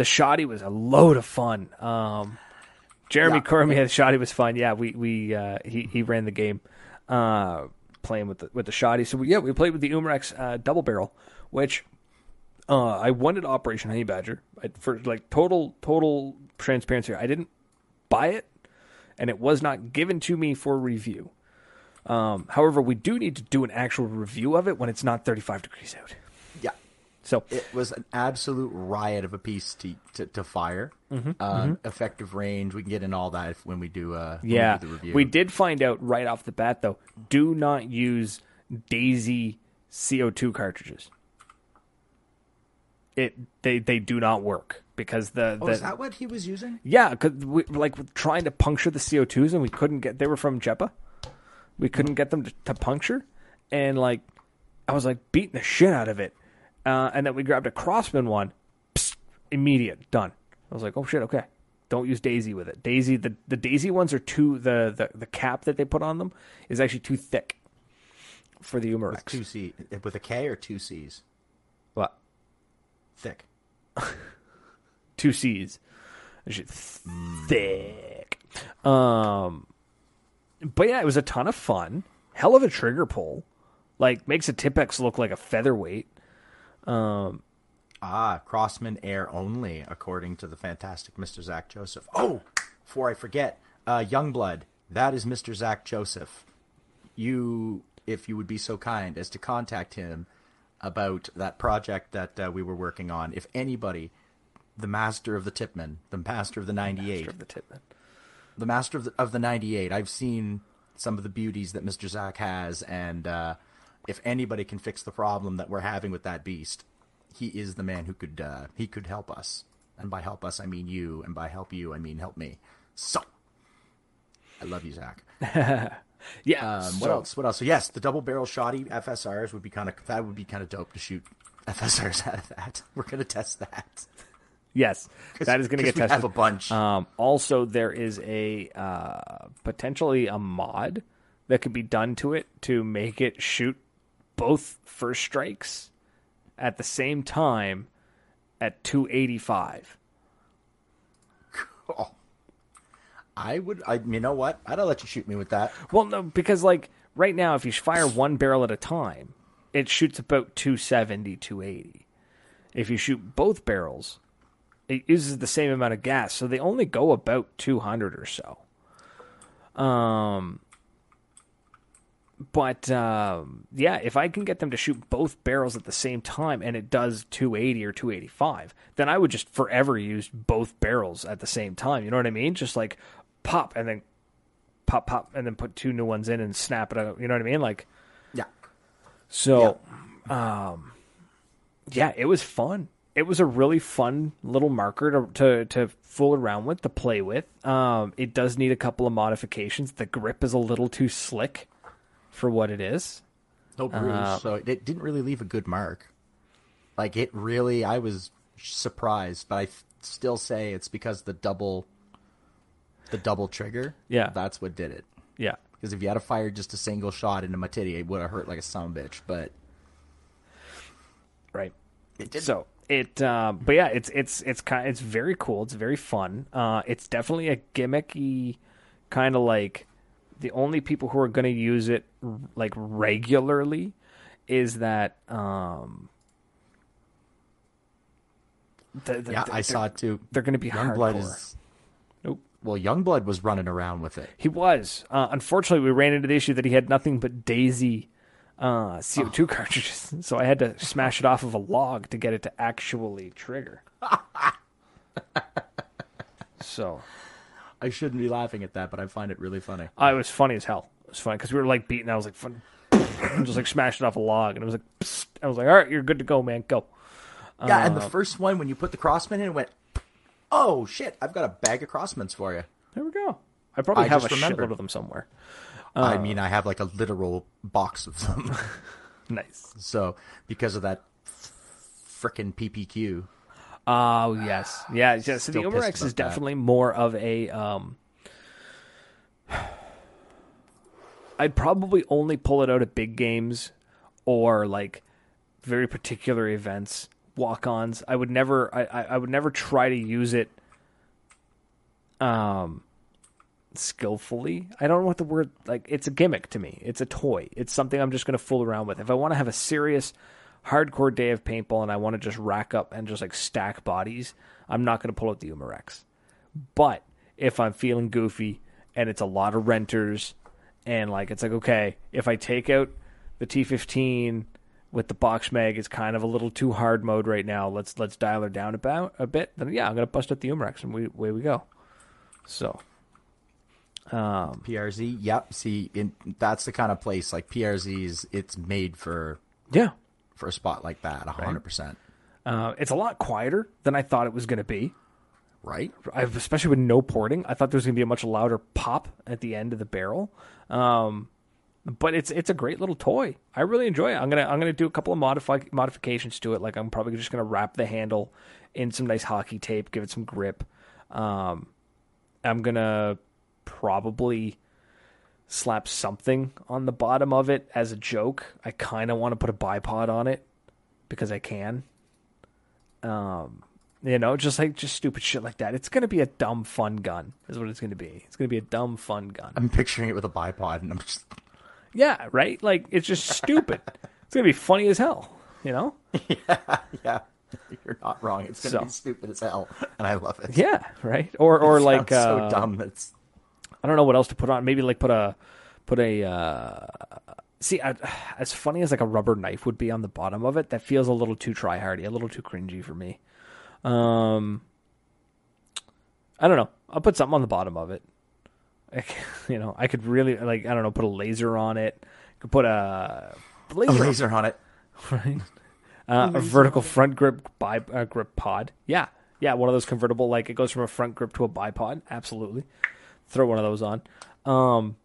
the shoddy was a load of fun. Um, Jeremy Yeah. Cormier, the shoddy was fun. Yeah, we we uh, he he ran the game, uh, playing with the with the shoddy. So we, yeah, we played with the Umarex uh, double barrel, which uh, I wanted Operation Honey Badger I, for like total total transparency. I didn't buy it, and it was not given to me for review. Um, however, we do need to do an actual review of it when it's not 35 degrees out. So It was an absolute riot of a piece to to, to fire. Mm-hmm, um, Effective range. We can get in all that if, when we do. Uh, when yeah, we, do the review. we did find out right off the bat though. Do not use Daisy CO2 cartridges. It they they do not work because the, Oh, the is that what he was using? Yeah, because we like trying to puncture the CO2s and we couldn't get. They were from Jepa. We couldn't get them to, to puncture, and like I was like beating the shit out of it, uh, and then we grabbed a Crosman one, psst, immediate done. I was like, oh shit, okay. Don't use Daisy with it. Daisy, the, the Daisy ones are too the, the the cap that they put on them is actually too thick for the Umarex. Two C with a K or two C's. What? Thick. two C's. Thick. Um, but yeah, it was a ton of fun. Hell of a trigger pull. Like makes a TiPX look like a featherweight. Ah, Crosman Air only, according to the fantastic Mr. Zach Joseph. Oh, before I forget, uh, Youngblood, that is Mr. Zach Joseph. You, if you would be so kind as to contact him about that project that uh, we were working on. If anybody, the master of the Tippmann, the master of the 98, Of the Tippmann. the master of the, of the 98 i've seen some of the beauties that mr zach has and uh, if anybody can fix the problem that we're having with that beast he is the man who could uh, he could help us. And by help us i mean you and by help you i mean help me. So i love you zach. Yeah. um, what else? What else? So yes the double barrel shoddy fsrs would be kind of that would be kind of dope to shoot fsrs out of that. We're gonna test that. Yes, that is going to get we tested. have a bunch. Um, also, there is a uh, potentially a mod that could be done to it to make it shoot both first strikes at the same time at 285. oh. i would i you know what i'd let you shoot me with that Well, no, because like right now, if you fire one barrel at a time, it shoots about 270, 280. If you shoot both barrels, it uses the same amount of gas, so they only go about 200 or so. Um, but um, yeah, if I can get them to shoot both barrels at the same time and it does 280 or 285, then I would just forever use both barrels at the same time. You know what I mean? Just like pop and then pop pop and then put two new ones in and snap it out. You know what I mean? Like yeah so um yeah, it was fun. It was a really fun little marker to, to to fool around with, to play with. Um it does need a couple of modifications. The grip is a little too slick for what it is. No bruise, so it didn't really leave a good mark. Like it really, I was surprised, but I th- still say it's because the double, the double trigger. Yeah. that's what did it. Yeah. Because if you had to fire just a single shot into my titty, it would have hurt like a son of a bitch. But Right. it did. So it, uh, but yeah, it's it's it's kind, it's very cool. It's very fun. Uh, it's definitely a gimmicky kind of like the only people who are going to use it like regularly is that um. The, the, yeah, the- I saw it too. They're going to be Youngblood hardcore. is Nope. well, Youngblood was running around with it. He was. Uh, unfortunately, we ran into the issue that he had nothing but Daisy uh, CO2 cartridges, so I had to smash it off of a log to get it to actually trigger. so I shouldn't be laughing at that, but I find it really funny. uh, it was funny as hell. It was funny because we were like beating. I was like, fun, just like smashed it off a log, and it was like, psst. I was like, all right, you're good to go, man. Go. Yeah, and Uh, the first one when you put the Crosman in, it went. Oh shit! I've got a bag of Crosmans for you. There we go. I probably I have a remembered. shitload of them somewhere. I mean, I have like a literal box of them. Nice. So because of that freaking PPQ, Oh yes, yeah. yeah so the Umarex about is that. definitely more of a. Um, I'd probably only pull it out at big games or like very particular events walk-ons. I would never I, I, I would never try to use it um skillfully. I don't know what the word like it's a gimmick to me. It's a toy. It's something I'm just going to fool around with. If I want to have a serious hardcore day of paintball and I want to just rack up and just like stack bodies, I'm not going to pull out the Umarex. But if I'm feeling goofy and it's a lot of renters and like it's like okay, if I take out the T15 with the box mag is kind of a little too hard mode right now. Let's let's dial her down about a bit. Then yeah, I'm gonna bust out the Umarex and we away we go. So um, PRZ. Yep. See, in, that's the kind of place like PRZ's. It's made for yeah, for a spot like that. hundred percent. uh, it's a lot quieter than I thought it was gonna be. Right. I've, especially with no porting. I thought there was going to be a much louder pop at the end of the barrel. Um, but it's it's a great little toy. I really enjoy it. I'm gonna I'm gonna do a couple of modify modifications to it. Like I'm probably just gonna wrap the handle in some nice hockey tape, give it some grip. Um, I'm gonna probably slap something on the bottom of it as a joke. I kind of want to put a bipod on it because I can. Um, you know, just like just stupid shit like that. It's gonna be a dumb fun gun, is what it's gonna be. It's gonna be a dumb fun gun. I'm picturing it with a bipod, and I'm just Yeah, right. Like it's just stupid. it's gonna be funny as hell. You know? yeah, yeah. You're not wrong. It's gonna So- be stupid as hell, and I love it. Yeah, right. Or or It like uh, so dumb. That's I don't know what else to put on. Maybe like put a put a uh, see I, as funny as like a rubber knife would be on the bottom of it. That feels a little too try hardy, a little too cringy for me. Um, I don't know. I'll put something on the bottom of it. Like, you know, I could really like I don't know, put a laser on it. Could put a a laser, laser on it. right? Uh, a vertical front grip bi- uh, grip pod. Yeah, yeah, one of those convertible. Like it goes from a front grip to a bipod. Absolutely, throw one of those on. Um,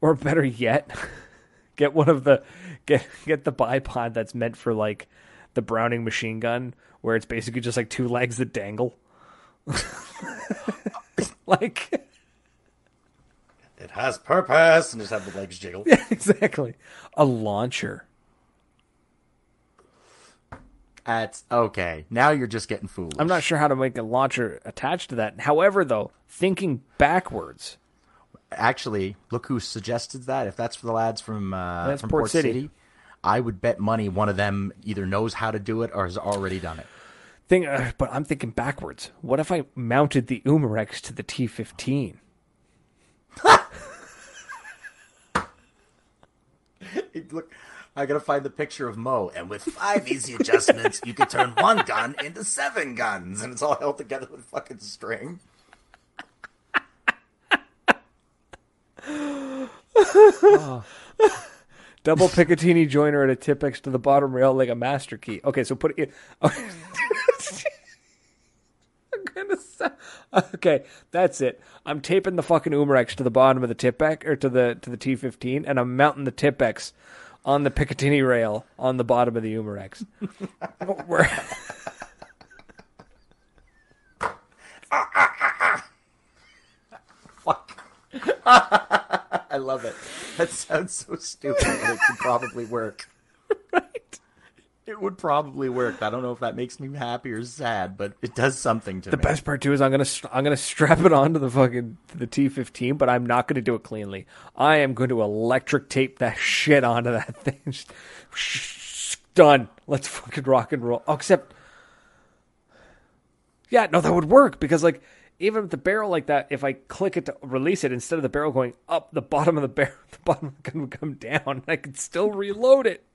or better yet, get one of the get get the bipod that's meant for like the Browning machine gun, where it's basically just like two legs that dangle. like It has purpose, and just have the legs jiggle. yeah, exactly a launcher. That's okay. Now you're just getting foolish. I'm not sure how to make a launcher attached to that. However, though, thinking backwards, Actually, look who suggested that. If that's for the lads from uh, That's from Port Port, City. City. I would bet money one of them either knows how to do it or has already done it. thing, uh, but I'm thinking backwards. What if I mounted the Umarex to the T15? Look, I gotta find the picture of Mo, and with five easy adjustments, you can turn one gun into seven guns, and it's all held together with fucking string. Double Picatinny joiner at a TiPX to the bottom rail like a master key. Okay, so put it. Okay. Okay, that's it. I'm taping the fucking Umarex to the bottom of the TiPX or to the to the T15, and I'm mounting the TiPX on the Picatinny rail on the bottom of the Umarex. Fuck. I love it. That sounds so stupid, but it could probably work. right. It would probably work. I don't know if that makes me happy or sad, but it does something to The me. The best part too is I'm gonna I'm gonna strap it onto the fucking to the T15, but I'm not gonna do it cleanly. I am going to electric tape that shit onto that thing. Done. Let's fucking rock and roll. Oh, except, yeah, no, that would work because like even with the barrel like that, if I click it to release it instead of the barrel going up, the bottom of the barrel, the bottom of the gun would come down. I could still reload it.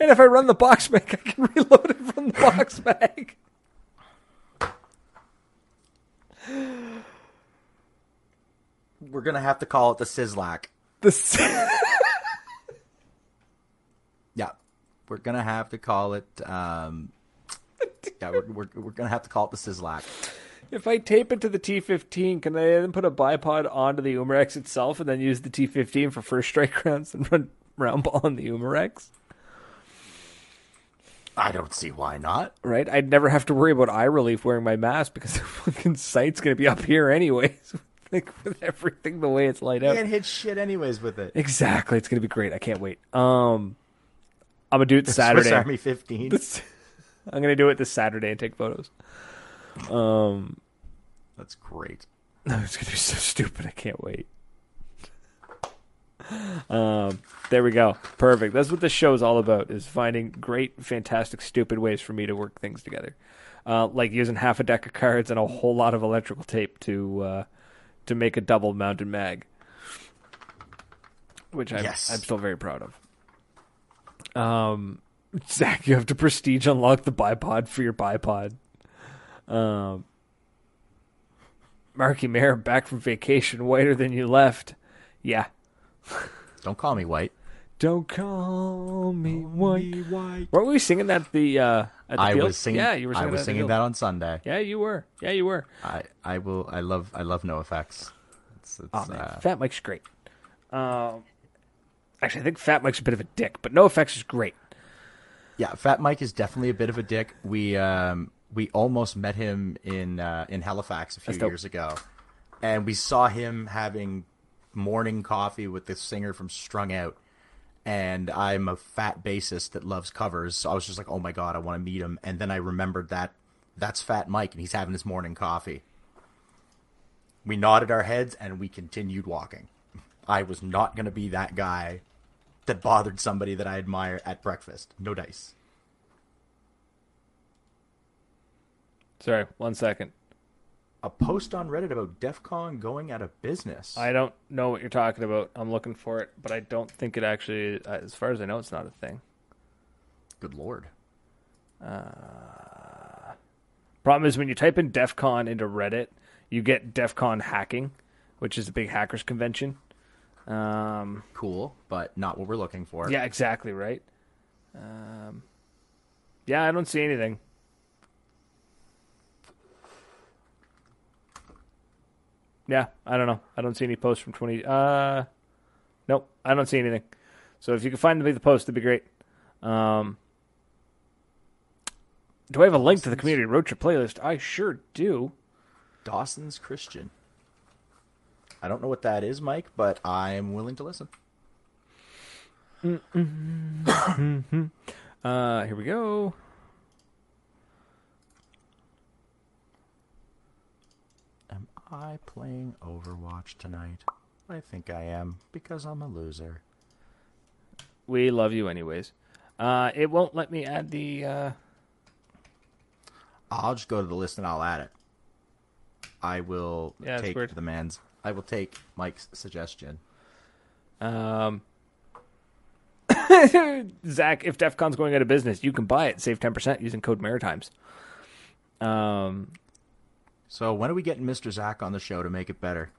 And if I run the box mag, I can reload it from the box mag. We're gonna have to call it the Sizzlack. The Yeah, we're gonna have to call it. Um, yeah, we're, we're we're gonna have to call it the Sizzlack. if I tape it to the T15, can I then put a bipod onto the Umarex itself and then use the T15 for first strike rounds and run round ball on the Umarex? I don't see why not. Right? I'd never have to worry about eye relief wearing my mask because the fucking sight's going to be up here anyways. like with everything the way it's laid You out. can't hit shit anyways with it. Exactly. It's going to be great. I can't wait. Um, I'm gonna do it Swiss Saturday. Army 15. This- I'm gonna do it this Saturday and take photos. Um, That's great. No, it's gonna be so stupid. I can't wait. Um, there we go. Perfect. That's what this show is all about: is finding great, fantastic, stupid ways for me to work things together. Uh, like using half a deck of cards and a whole lot of electrical tape to uh, to make a double mounted mag, which I'm, Yes. I'm still very proud of. Um, Zach, you have to prestige unlock the bipod for your bipod. Um, Marky Mayer back from vacation, whiter than you left. Yeah. Don't call me white. Don't call me white. white. Weren't we singing that the uh at the I Guild? was singing. Yeah, you were I singing was that singing Guild. that on Sunday. Yeah, you were. Yeah, you were. I, I will. I love. I love NOFX. It's, it's, Oh man, uh, Fat Mike's great. Um, actually, I think Fat Mike's a bit of a dick, but NOFX is great. yeah, Fat Mike is definitely a bit of a dick. We um we almost met him in uh, in Halifax a few years ago, and we saw him having morning coffee with the singer from Strung Out. And I'm a fat bassist that loves covers, so I was just like, "Oh my god, I want to meet him." And then I remembered that that's Fat Mike, and he's having his morning coffee. We nodded our heads and we continued walking. I was not going to be that guy that bothered somebody that I admire at breakfast. No dice. Sorry, one second. A post on Reddit about DEF CON going out of business. I don't know what you're talking about. I'm looking for it, but I don't think it actually. uh, As far as I know, it's not a thing. Good lord. Problem is when you type in DEF CON into Reddit, you get DEF CON hacking, which is a big hackers convention. Um, Cool, but not what we're looking for. yeah, exactly right. Um, yeah, I don't see anything. Yeah, I don't know. I don't see any posts from 20. Uh, nope, I don't see anything. So if you can find me the post, that'd be great. Um, do I have a link to the community road trip playlist? I sure do. Dawson's Christian. I don't know what that is, Mike, but I'm willing to listen. Uh, here we go. Am I playing Overwatch tonight? I think I am because I'm a loser. We love you anyways. Uh, it won't let me add the. Uh, I'll just go to the list and I'll add it. I will Yeah, take the man's. I will take Mike's suggestion. Um, Zach, if DefCon's going out of business, you can buy it, save ten percent using code Maritimes. Um, So when are we getting Mr. Zach on the show to make it better?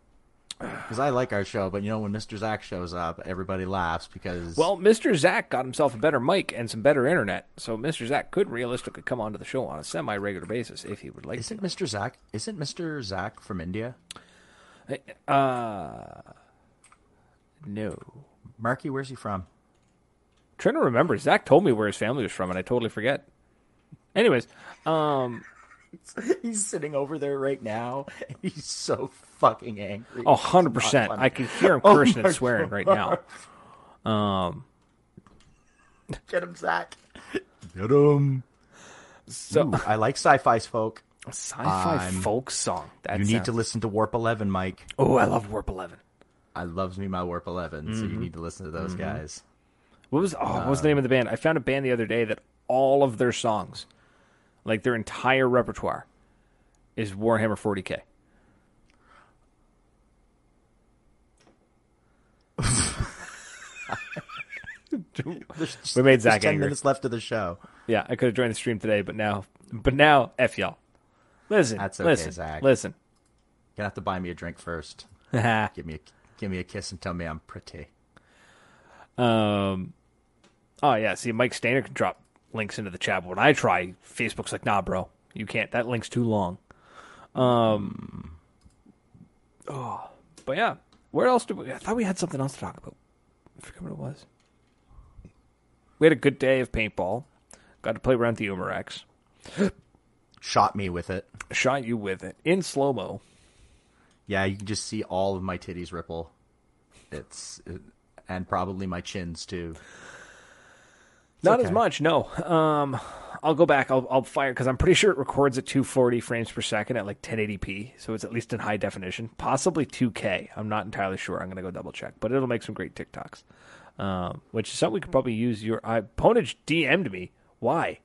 Because I like our show, but you know when Mr. Zach shows up, everybody laughs because well, Mr. Zach got himself a better mic and some better internet, so Mr. Zach could realistically come onto the show on a semi-regular basis if he would like isn't Mr. Zach isn't Mr. Zach from India? to. Uh, no. Marky, where's he from? trying to remember. Zach told me where his family was from, and I totally forget. Anyways, um, He's sitting over there right now. And he's so fucking angry. oh, 100 percent. I can hear him Oh cursing my and swearing right now. Um, get him, Zach. Get him. so Ooh, I like sci-fi's folk. sci-fi I'm- folk song. That you need to listen to Warp Eleven, Mike. Oh, I love Warp Eleven. I loves me my Warp 11, so you mm-hmm. need to listen to those mm-hmm. guys. What was oh, what was the um, name of the band? I found a band the other day that all of their songs, like their entire repertoire, is Warhammer 40k. We made Zach ten angry. minutes left of the show. Yeah, I could have joined the stream today, but now, but now, f y'all. Listen, That's okay, listen, Zach. listen. You're gonna have to buy me a drink first. Give me a give me a kiss and tell me I'm pretty. Um. oh yeah, see, Mike Stainer can drop links into the chat. But when I try, Facebook's like, nah, bro, you can't. That link's too long. Um. Oh, but yeah, where else did we? I thought we had something else to talk about. I forget what it was. We had a good day of paintball. Got to play around the Umarex. Shot me with it. Shot you with it in slow mo. Yeah, you can just see all of my titties ripple. It's it, and probably my chins too. Not okay. as much, no. Um, I'll go back. I'll I'll fire because I'm pretty sure it records at 240 frames per second at like 1080p, so it's at least in high definition, possibly 2K. I'm not entirely sure. I'm gonna go double check, but it'll make some great TikToks, um, which is something we could probably use. Your I Ponage DM'd me. Why?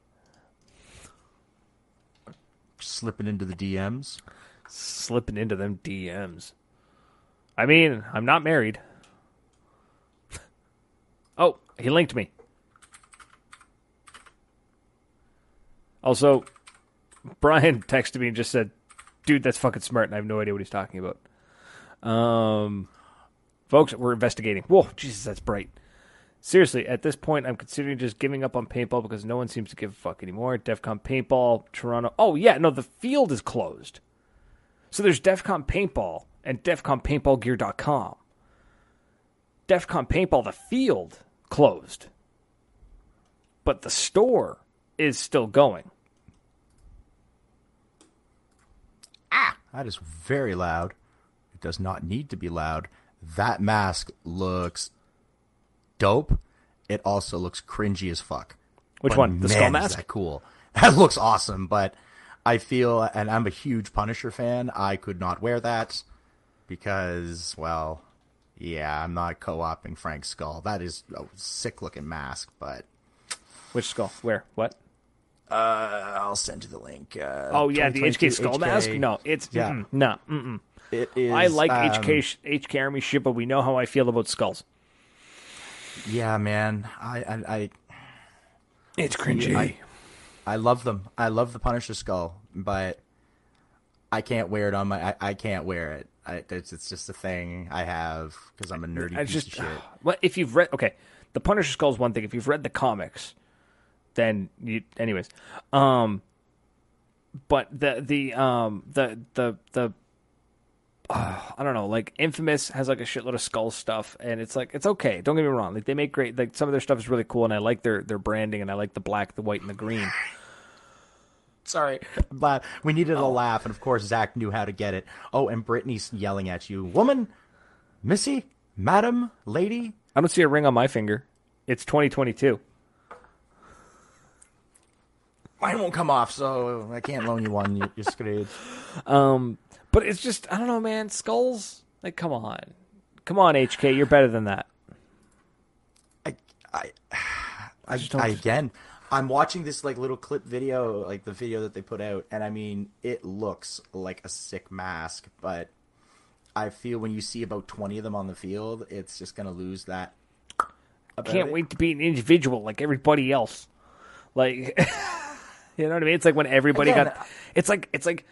Slipping into the DMs. Slipping into them DMs. I mean, I'm not married. oh, he linked me. Also, Brian texted me and just said, "Dude, that's fucking smart," and I have no idea what he's talking about. Um, folks, we're investigating. Whoa, Jesus, that's bright. Seriously, at this point, I'm considering just giving up on paintball because no one seems to give a fuck anymore. DEFCON paintball, Toronto. Oh yeah, no, the field is closed. So there's DEFCON paintball and DEFCON paintballgear.com. DEFCON paintball, the field closed, but the store is still going. Ah, that is very loud. It does not need to be loud. That mask looks dope. It also looks cringy as fuck. Which But one? The man, skull mask? That cool. That looks awesome, but I feel, and I'm a huge Punisher fan. I could not wear that because, well, yeah, I'm not co-oping Frank's skull. That is a sick looking mask, but Which skull? Where? What? Uh, I'll send you the link. Uh, Oh yeah, the HK skull mask. No, it's Yeah. mm-mm, no. Mm-mm. It is. I like um, HK sh- HK Army shit, but we know how I feel about skulls. Yeah, man. I I I, It's I, I love them. I love the Punisher skull, but I can't wear it on my. I, I can't wear it. I, it's it's just a thing I have because I'm a nerdy I piece just of shit. well, if you've read okay, the Punisher skull is one thing. If you've read the comics, then you, anyways, um, but the the um the the the. Uh, I don't know. Like Infamous has like a shitload of skull stuff, and it's like it's okay. Don't get me wrong. Like they make great. Like some of their stuff is really cool, and I like their their branding, and I like the black, the white, and the green. Sorry, but we needed Oh. a laugh, and of course Zach knew how to get it. Oh, and Brittany's yelling at you, woman, Missy, madam, lady. I don't see a ring on my finger. It's 2022. Mine won't come off, so I can't loan you one. You- You're screwed. Um, but it's just I don't know, man. Skulls, like, come on, come on, HK, you're better than that. I, I, I, just don't- I again, I'm watching this like little clip video, like the video that they put out, and I mean, it looks like a sick mask, but I feel when you see about 20 of them on the field, it's just gonna lose that. about Can't it. wait to be an individual like everybody else. Like, you know what I mean? It's like when everybody Again, got. It's like it's like.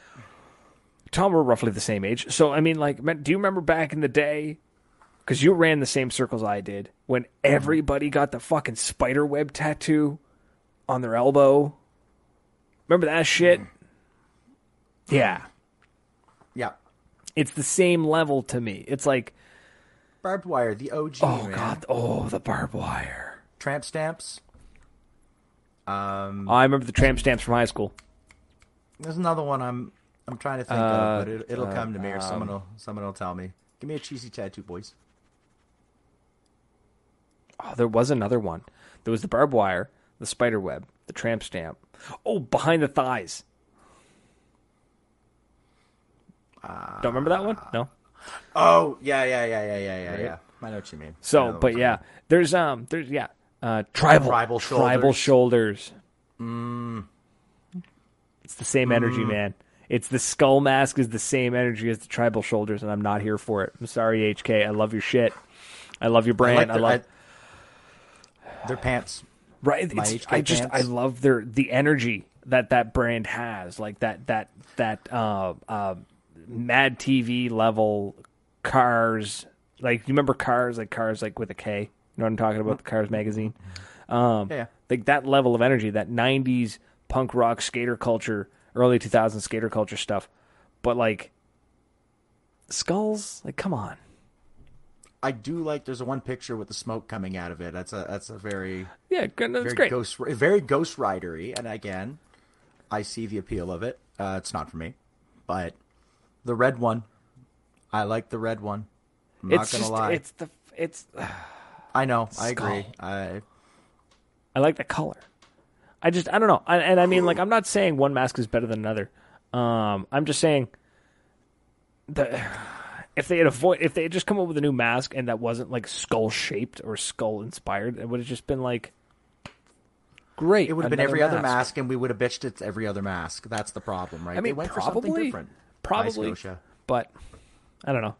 Tom, we're roughly the same age, so I mean, like, do you remember back in the day? Because you ran the same circles I did when everybody got the fucking spider web tattoo on their elbow. Remember that shit? Mm-hmm. Yeah. Yeah, it's the same level to me. It's like, barbed wire, the OG. oh man. god, oh the barbed wire. tramp stamps. Um, I remember the tramp stamps from high school. there's another one I'm I'm trying to think Uh, of, but it, it'll uh, come to me, or someone um, will someone will tell me. Give me a cheesy tattoo, boys. Oh, there was another one. There was the barbed wire, the spider web, the tramp stamp. Oh, behind the thighs. Don't remember that one? No. Oh yeah, yeah, yeah, yeah, yeah, yeah, yeah. I know what you mean. So, but yeah, there's um, there's yeah, uh, tribal, Tribal tribal shoulders. shoulders. Mm. It's the same energy, man. It's the skull mask is the same energy as the tribal shoulders, and I'm not here for it. I'm sorry, HK. I love your shit. I love your I brand. like I, their, love I- their pants. right. I just I love their the energy that that brand has, like that that that uh, uh, Mad TV level cars. Like you remember cars, like cars like with a K. You know what I'm talking about? The Cars magazine. Um, Yeah, yeah. like that level of energy, that '90s punk rock skater culture, early 2000s skater culture stuff. But like skulls, like come on. I do like. There's a one picture with the smoke coming out of it. That's a that's a very Yeah, that's very great. ghost very Ghost Ridery. And again, I see the appeal of it. Uh, it's not for me, but the red one, I like the red one. I'm not gonna just lie. it's the it's. I know. I agree. I I like the color. I just I don't know. I, and I mean, like, I'm not saying one mask is better than another. Um, I'm just saying the if they had avoid if they had just come up with a new mask and that wasn't like skull shaped or skull inspired, it would have just been like great. It would have been every other mask, and we would have bitched it's every other mask. That's the problem, right? I mean, they went for something different. probably, but I don't know.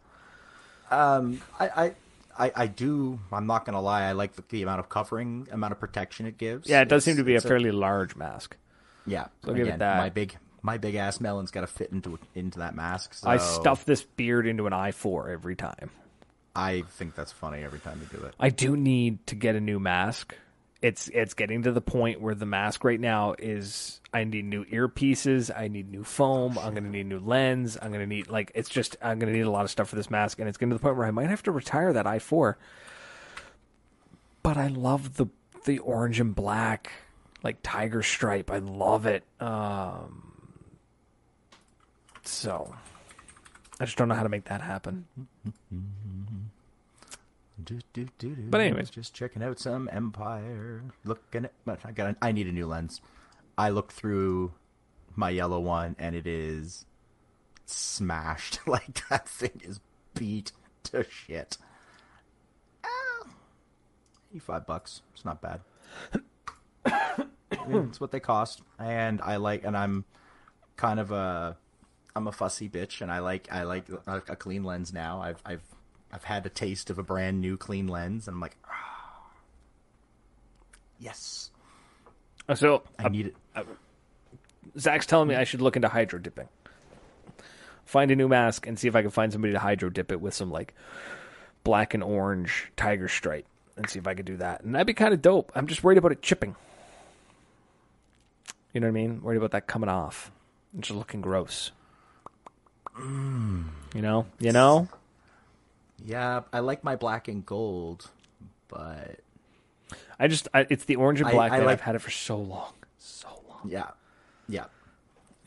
Um, I, I, I, I do. I'm not gonna lie. I like the, the amount of covering, amount of protection it gives. Yeah, it does It's- seem to be a fairly large mask. yeah. So I'll give it that. My big, my big ass melon's got to fit into into that mask. So I stuff this beard into an i4 every time. I think that's funny every time you do it. I do need to get a new mask. It's it's getting to the point where the mask right now is I need new earpieces, I need new foam, I'm gonna need new lens, I'm gonna need like it's just I'm gonna need a lot of stuff for this mask, and it's getting to the point where I might have to retire that i four. But I love the the orange and black, like tiger stripe. I love it. Um so I just don't know how to make that happen. Do, do, do, do. But anyways. just checking out some Empire. Looking at, but I got. I need a new lens. I looked through my yellow one, and it is smashed. like that thing is beat to shit. Ah, Eighty-five bucks. It's not bad. It's what they cost, and I like. And I'm kind of a. I'm a fussy bitch, and I like. I like a, a clean lens now. I've. I've. I've had a taste of a brand new clean lens, and I'm like, ah, yes, uh, So I uh, need it. Uh, Zach's telling me I should look into hydro dipping. Find a new mask and see if I can find somebody to hydro dip it with some like black and orange tiger stripe and see if I could do that. And that'd be kind of dope. I'm just worried about it chipping. You know what I mean? Worried about that coming off and just looking gross. Mm. You know? You know? Yeah, I like my black and gold, but I just I, it's the orange and I- black I that like- I've had it for so long. So long. yeah, yeah.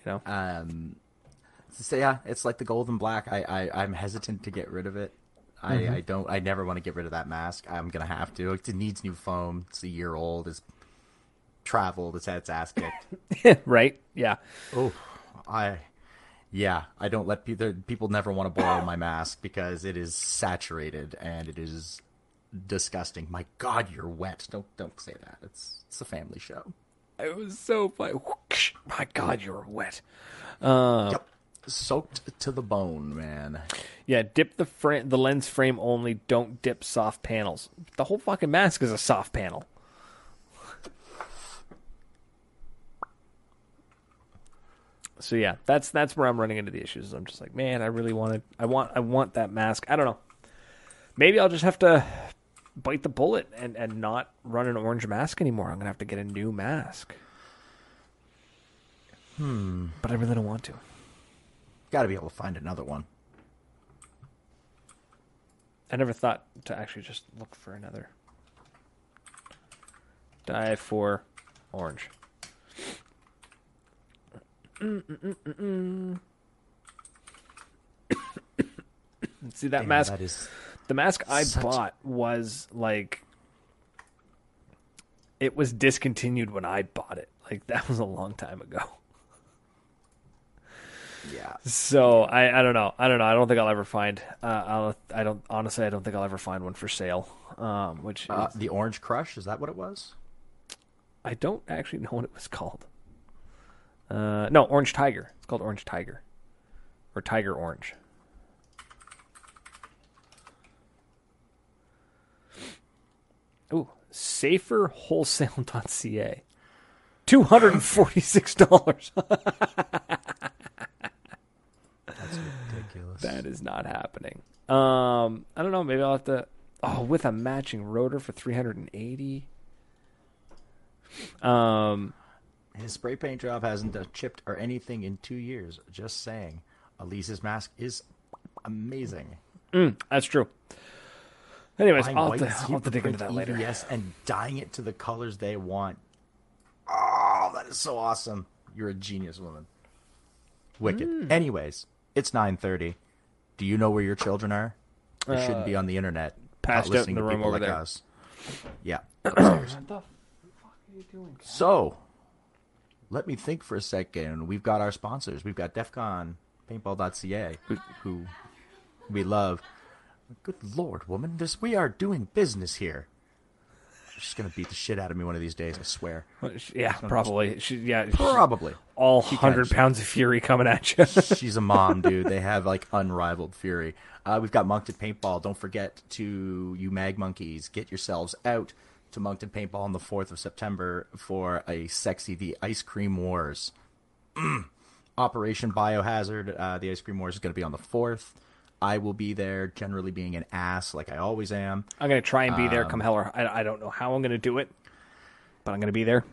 You know? Um, so yeah, it's like the gold and black. I, I I'm hesitant to get rid of it. I, Mm-hmm. I don't. I never want to get rid of that mask. I'm gonna have to. It needs new foam. It's a year old. It's traveled. It's had its ass kicked. right? Yeah. oh, I. Yeah, I don't let people. People never want to borrow my mask because it is saturated and it is disgusting. My God, you're wet. Don't don't say that. It's it's a family show. It was so funny. My God, you're wet. Uh, Yep, soaked to the bone, man. Yeah, dip the frame, the lens frame only. Don't dip soft panels. The whole fucking mask is a soft panel. So yeah, that's that's where I'm running into the issues. I'm just like, man, I really wanted, I want, I want that mask. I don't know. Maybe I'll just have to bite the bullet and and not run an orange mask anymore. I'm gonna have to get a new mask. Hmm. But I really don't want to. Got to be able to find another one. I never thought to actually just look for another. Die for orange. See that Damn, mask? That is The mask I such- bought was like it was discontinued when I bought it. Like that was a long time ago. yeah. So I, I don't know. I don't know. I don't think I'll ever find. Uh, I'll, I don't honestly. I don't think I'll ever find one for sale. Um, which Uh, is, the Orange Crush is that what it was? I don't actually know what it was called. Uh, no, Orange Tiger. It's called Orange Tiger, or Tiger Orange. Ooh, saferwholesale.ca. Two hundred and forty-six dollars. That's ridiculous. That is not happening. Um, I don't know. Maybe I'll have to. Oh, with a matching rotor for three hundred and eighty. Um, His spray paint job hasn't uh, chipped or anything in two years. Just saying. Elise's mask is amazing. that's true. Anyways, Buying I'll white have, to, I'll have to dig into that Superprint later. Yes, and dyeing it to the colors they want. Oh, that is so awesome. You're a genius woman. Wicked. Hmm. Anyways, it's 9:30. Do you know where your children are? They shouldn't be on the internet. Uh, passed out in listening the room people over like there. us. Yeah. What the fuck are you doing? So, let me think for a second. We've got our sponsors. We've got DEFCON, Paintball.ca, who we love. Good lord, woman, this we are doing business here. She's gonna beat the shit out of me one of these days. I swear. Yeah, probably. She, yeah, Probably. all hundred pounds of fury coming at you. She's a mom, dude. They have like unrivaled fury. Uh, we've got Moncton Paintball. Don't forget to you mag monkeys get yourselves out to Moncton Paintball on the fourth of September for a sexy the Ice Cream Wars. Operation Biohazard. Uh, the Ice Cream Wars is going to be on the fourth. I will be there, generally being an ass like I always am. I'm gonna try and be there Um, come hell or I, I don't know how I'm gonna do it, but I'm gonna be there.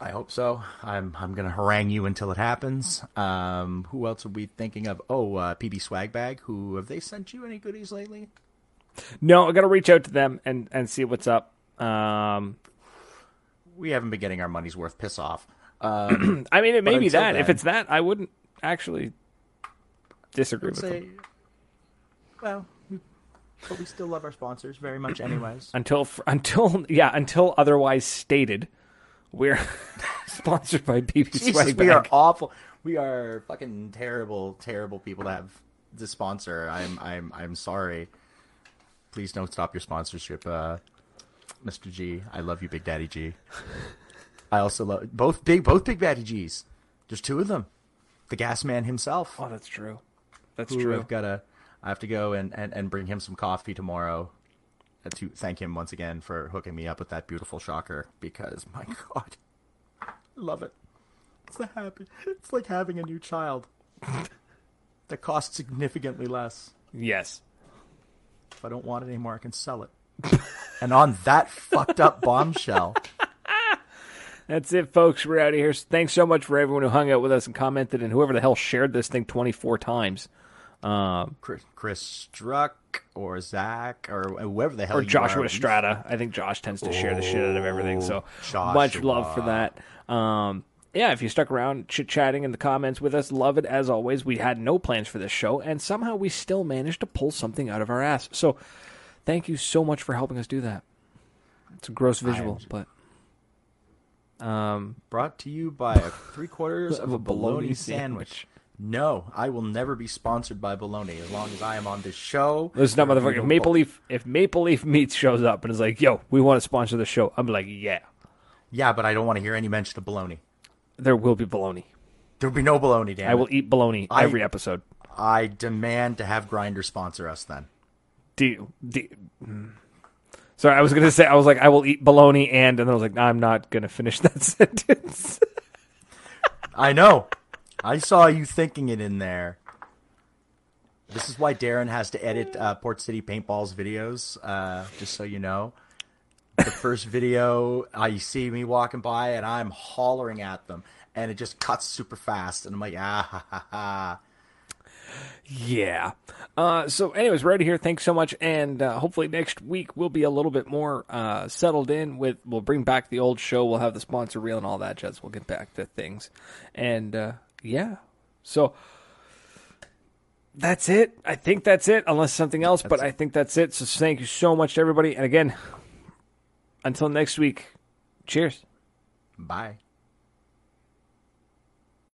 I hope so. I'm I'm gonna harangue you until it happens. Um, who else are we thinking of? Oh, uh, PB Swag Bag. Who have they sent you any goodies lately? No, I gotta reach out to them and and see what's up. Um, we haven't been getting our money's worth. Piss off. Um, I mean, it may be until that. If it's that, I wouldn't actually disagree with say, them well, we, but we still love our sponsors very much, anyways. until until yeah until otherwise stated. We're sponsored by BB Jesus, Swag we are awful. We are fucking terrible, terrible people to have the sponsor. I'm, I'm, I'm sorry. Please don't stop your sponsorship, uh, Mr. G. I love you, Big Daddy G. I also love both big, both Big Daddy G's. There's two of them. The Gas Man himself. Oh, that's true. That's who true. I've gotta, I have to go and, and, and bring him some coffee tomorrow. uh, To thank him once again for hooking me up with that beautiful shocker because my God, I love it. It's the happy. It's like having a new child. that costs significantly less. Yes. If I don't want it anymore, I can sell it. and on that fucked up bombshell, That's it, folks. We're out of here. Thanks so much for everyone who hung out with us and commented, and whoever the hell shared this thing 24 times. Um, Chris, Chris Struck or Zach or whoever the hell or Joshua are, Estrada. I think Josh tends to share the shit out of everything. So Oh, much love for that. Um, yeah, if you stuck around chit chatting in the comments with us, love it as always. We had no plans for this show, and somehow we still managed to pull something out of our ass. So thank you so much for helping us do that. It's a gross visual, but um, Brought to you by a three quarters of a bologna sandwich. No, I will never be sponsored by bologna as long as I am on this show. listen up, We motherfucker. Maple Leaf, if Maple Leaf Meats shows up and is like, "Yo, we want to sponsor the show," I'm like, "Yeah." Yeah, but I don't want to hear any mention of bologna. There will be baloney. There'll be no baloney, Dan. I will eat baloney I- every episode. I demand to have Grinder sponsor us then. Do you, do you- mm. Sorry, I was gonna say I was like I will eat baloney and and then I was like I'm not gonna finish that sentence. I know. I saw you thinking it in there. This is why Darren has to edit uh, Port City Paintball's videos, uh, just so you know. The first video, uh, you see me walking by and I'm hollering at them, and it just cuts super fast, and I'm like, ah, ha, ha, ha. yeah. Uh, so, anyways, we're out of here. Thanks so much, and uh, hopefully next week we'll be a little bit more uh, settled in. With we'll bring back the old show. We'll have the sponsor reel and all that jazz. We'll get back to things, and uh, yeah. So that's it. I think that's it, unless something else. but I think that's it. So thank you so much to everybody, and again, until next week. Cheers. Bye.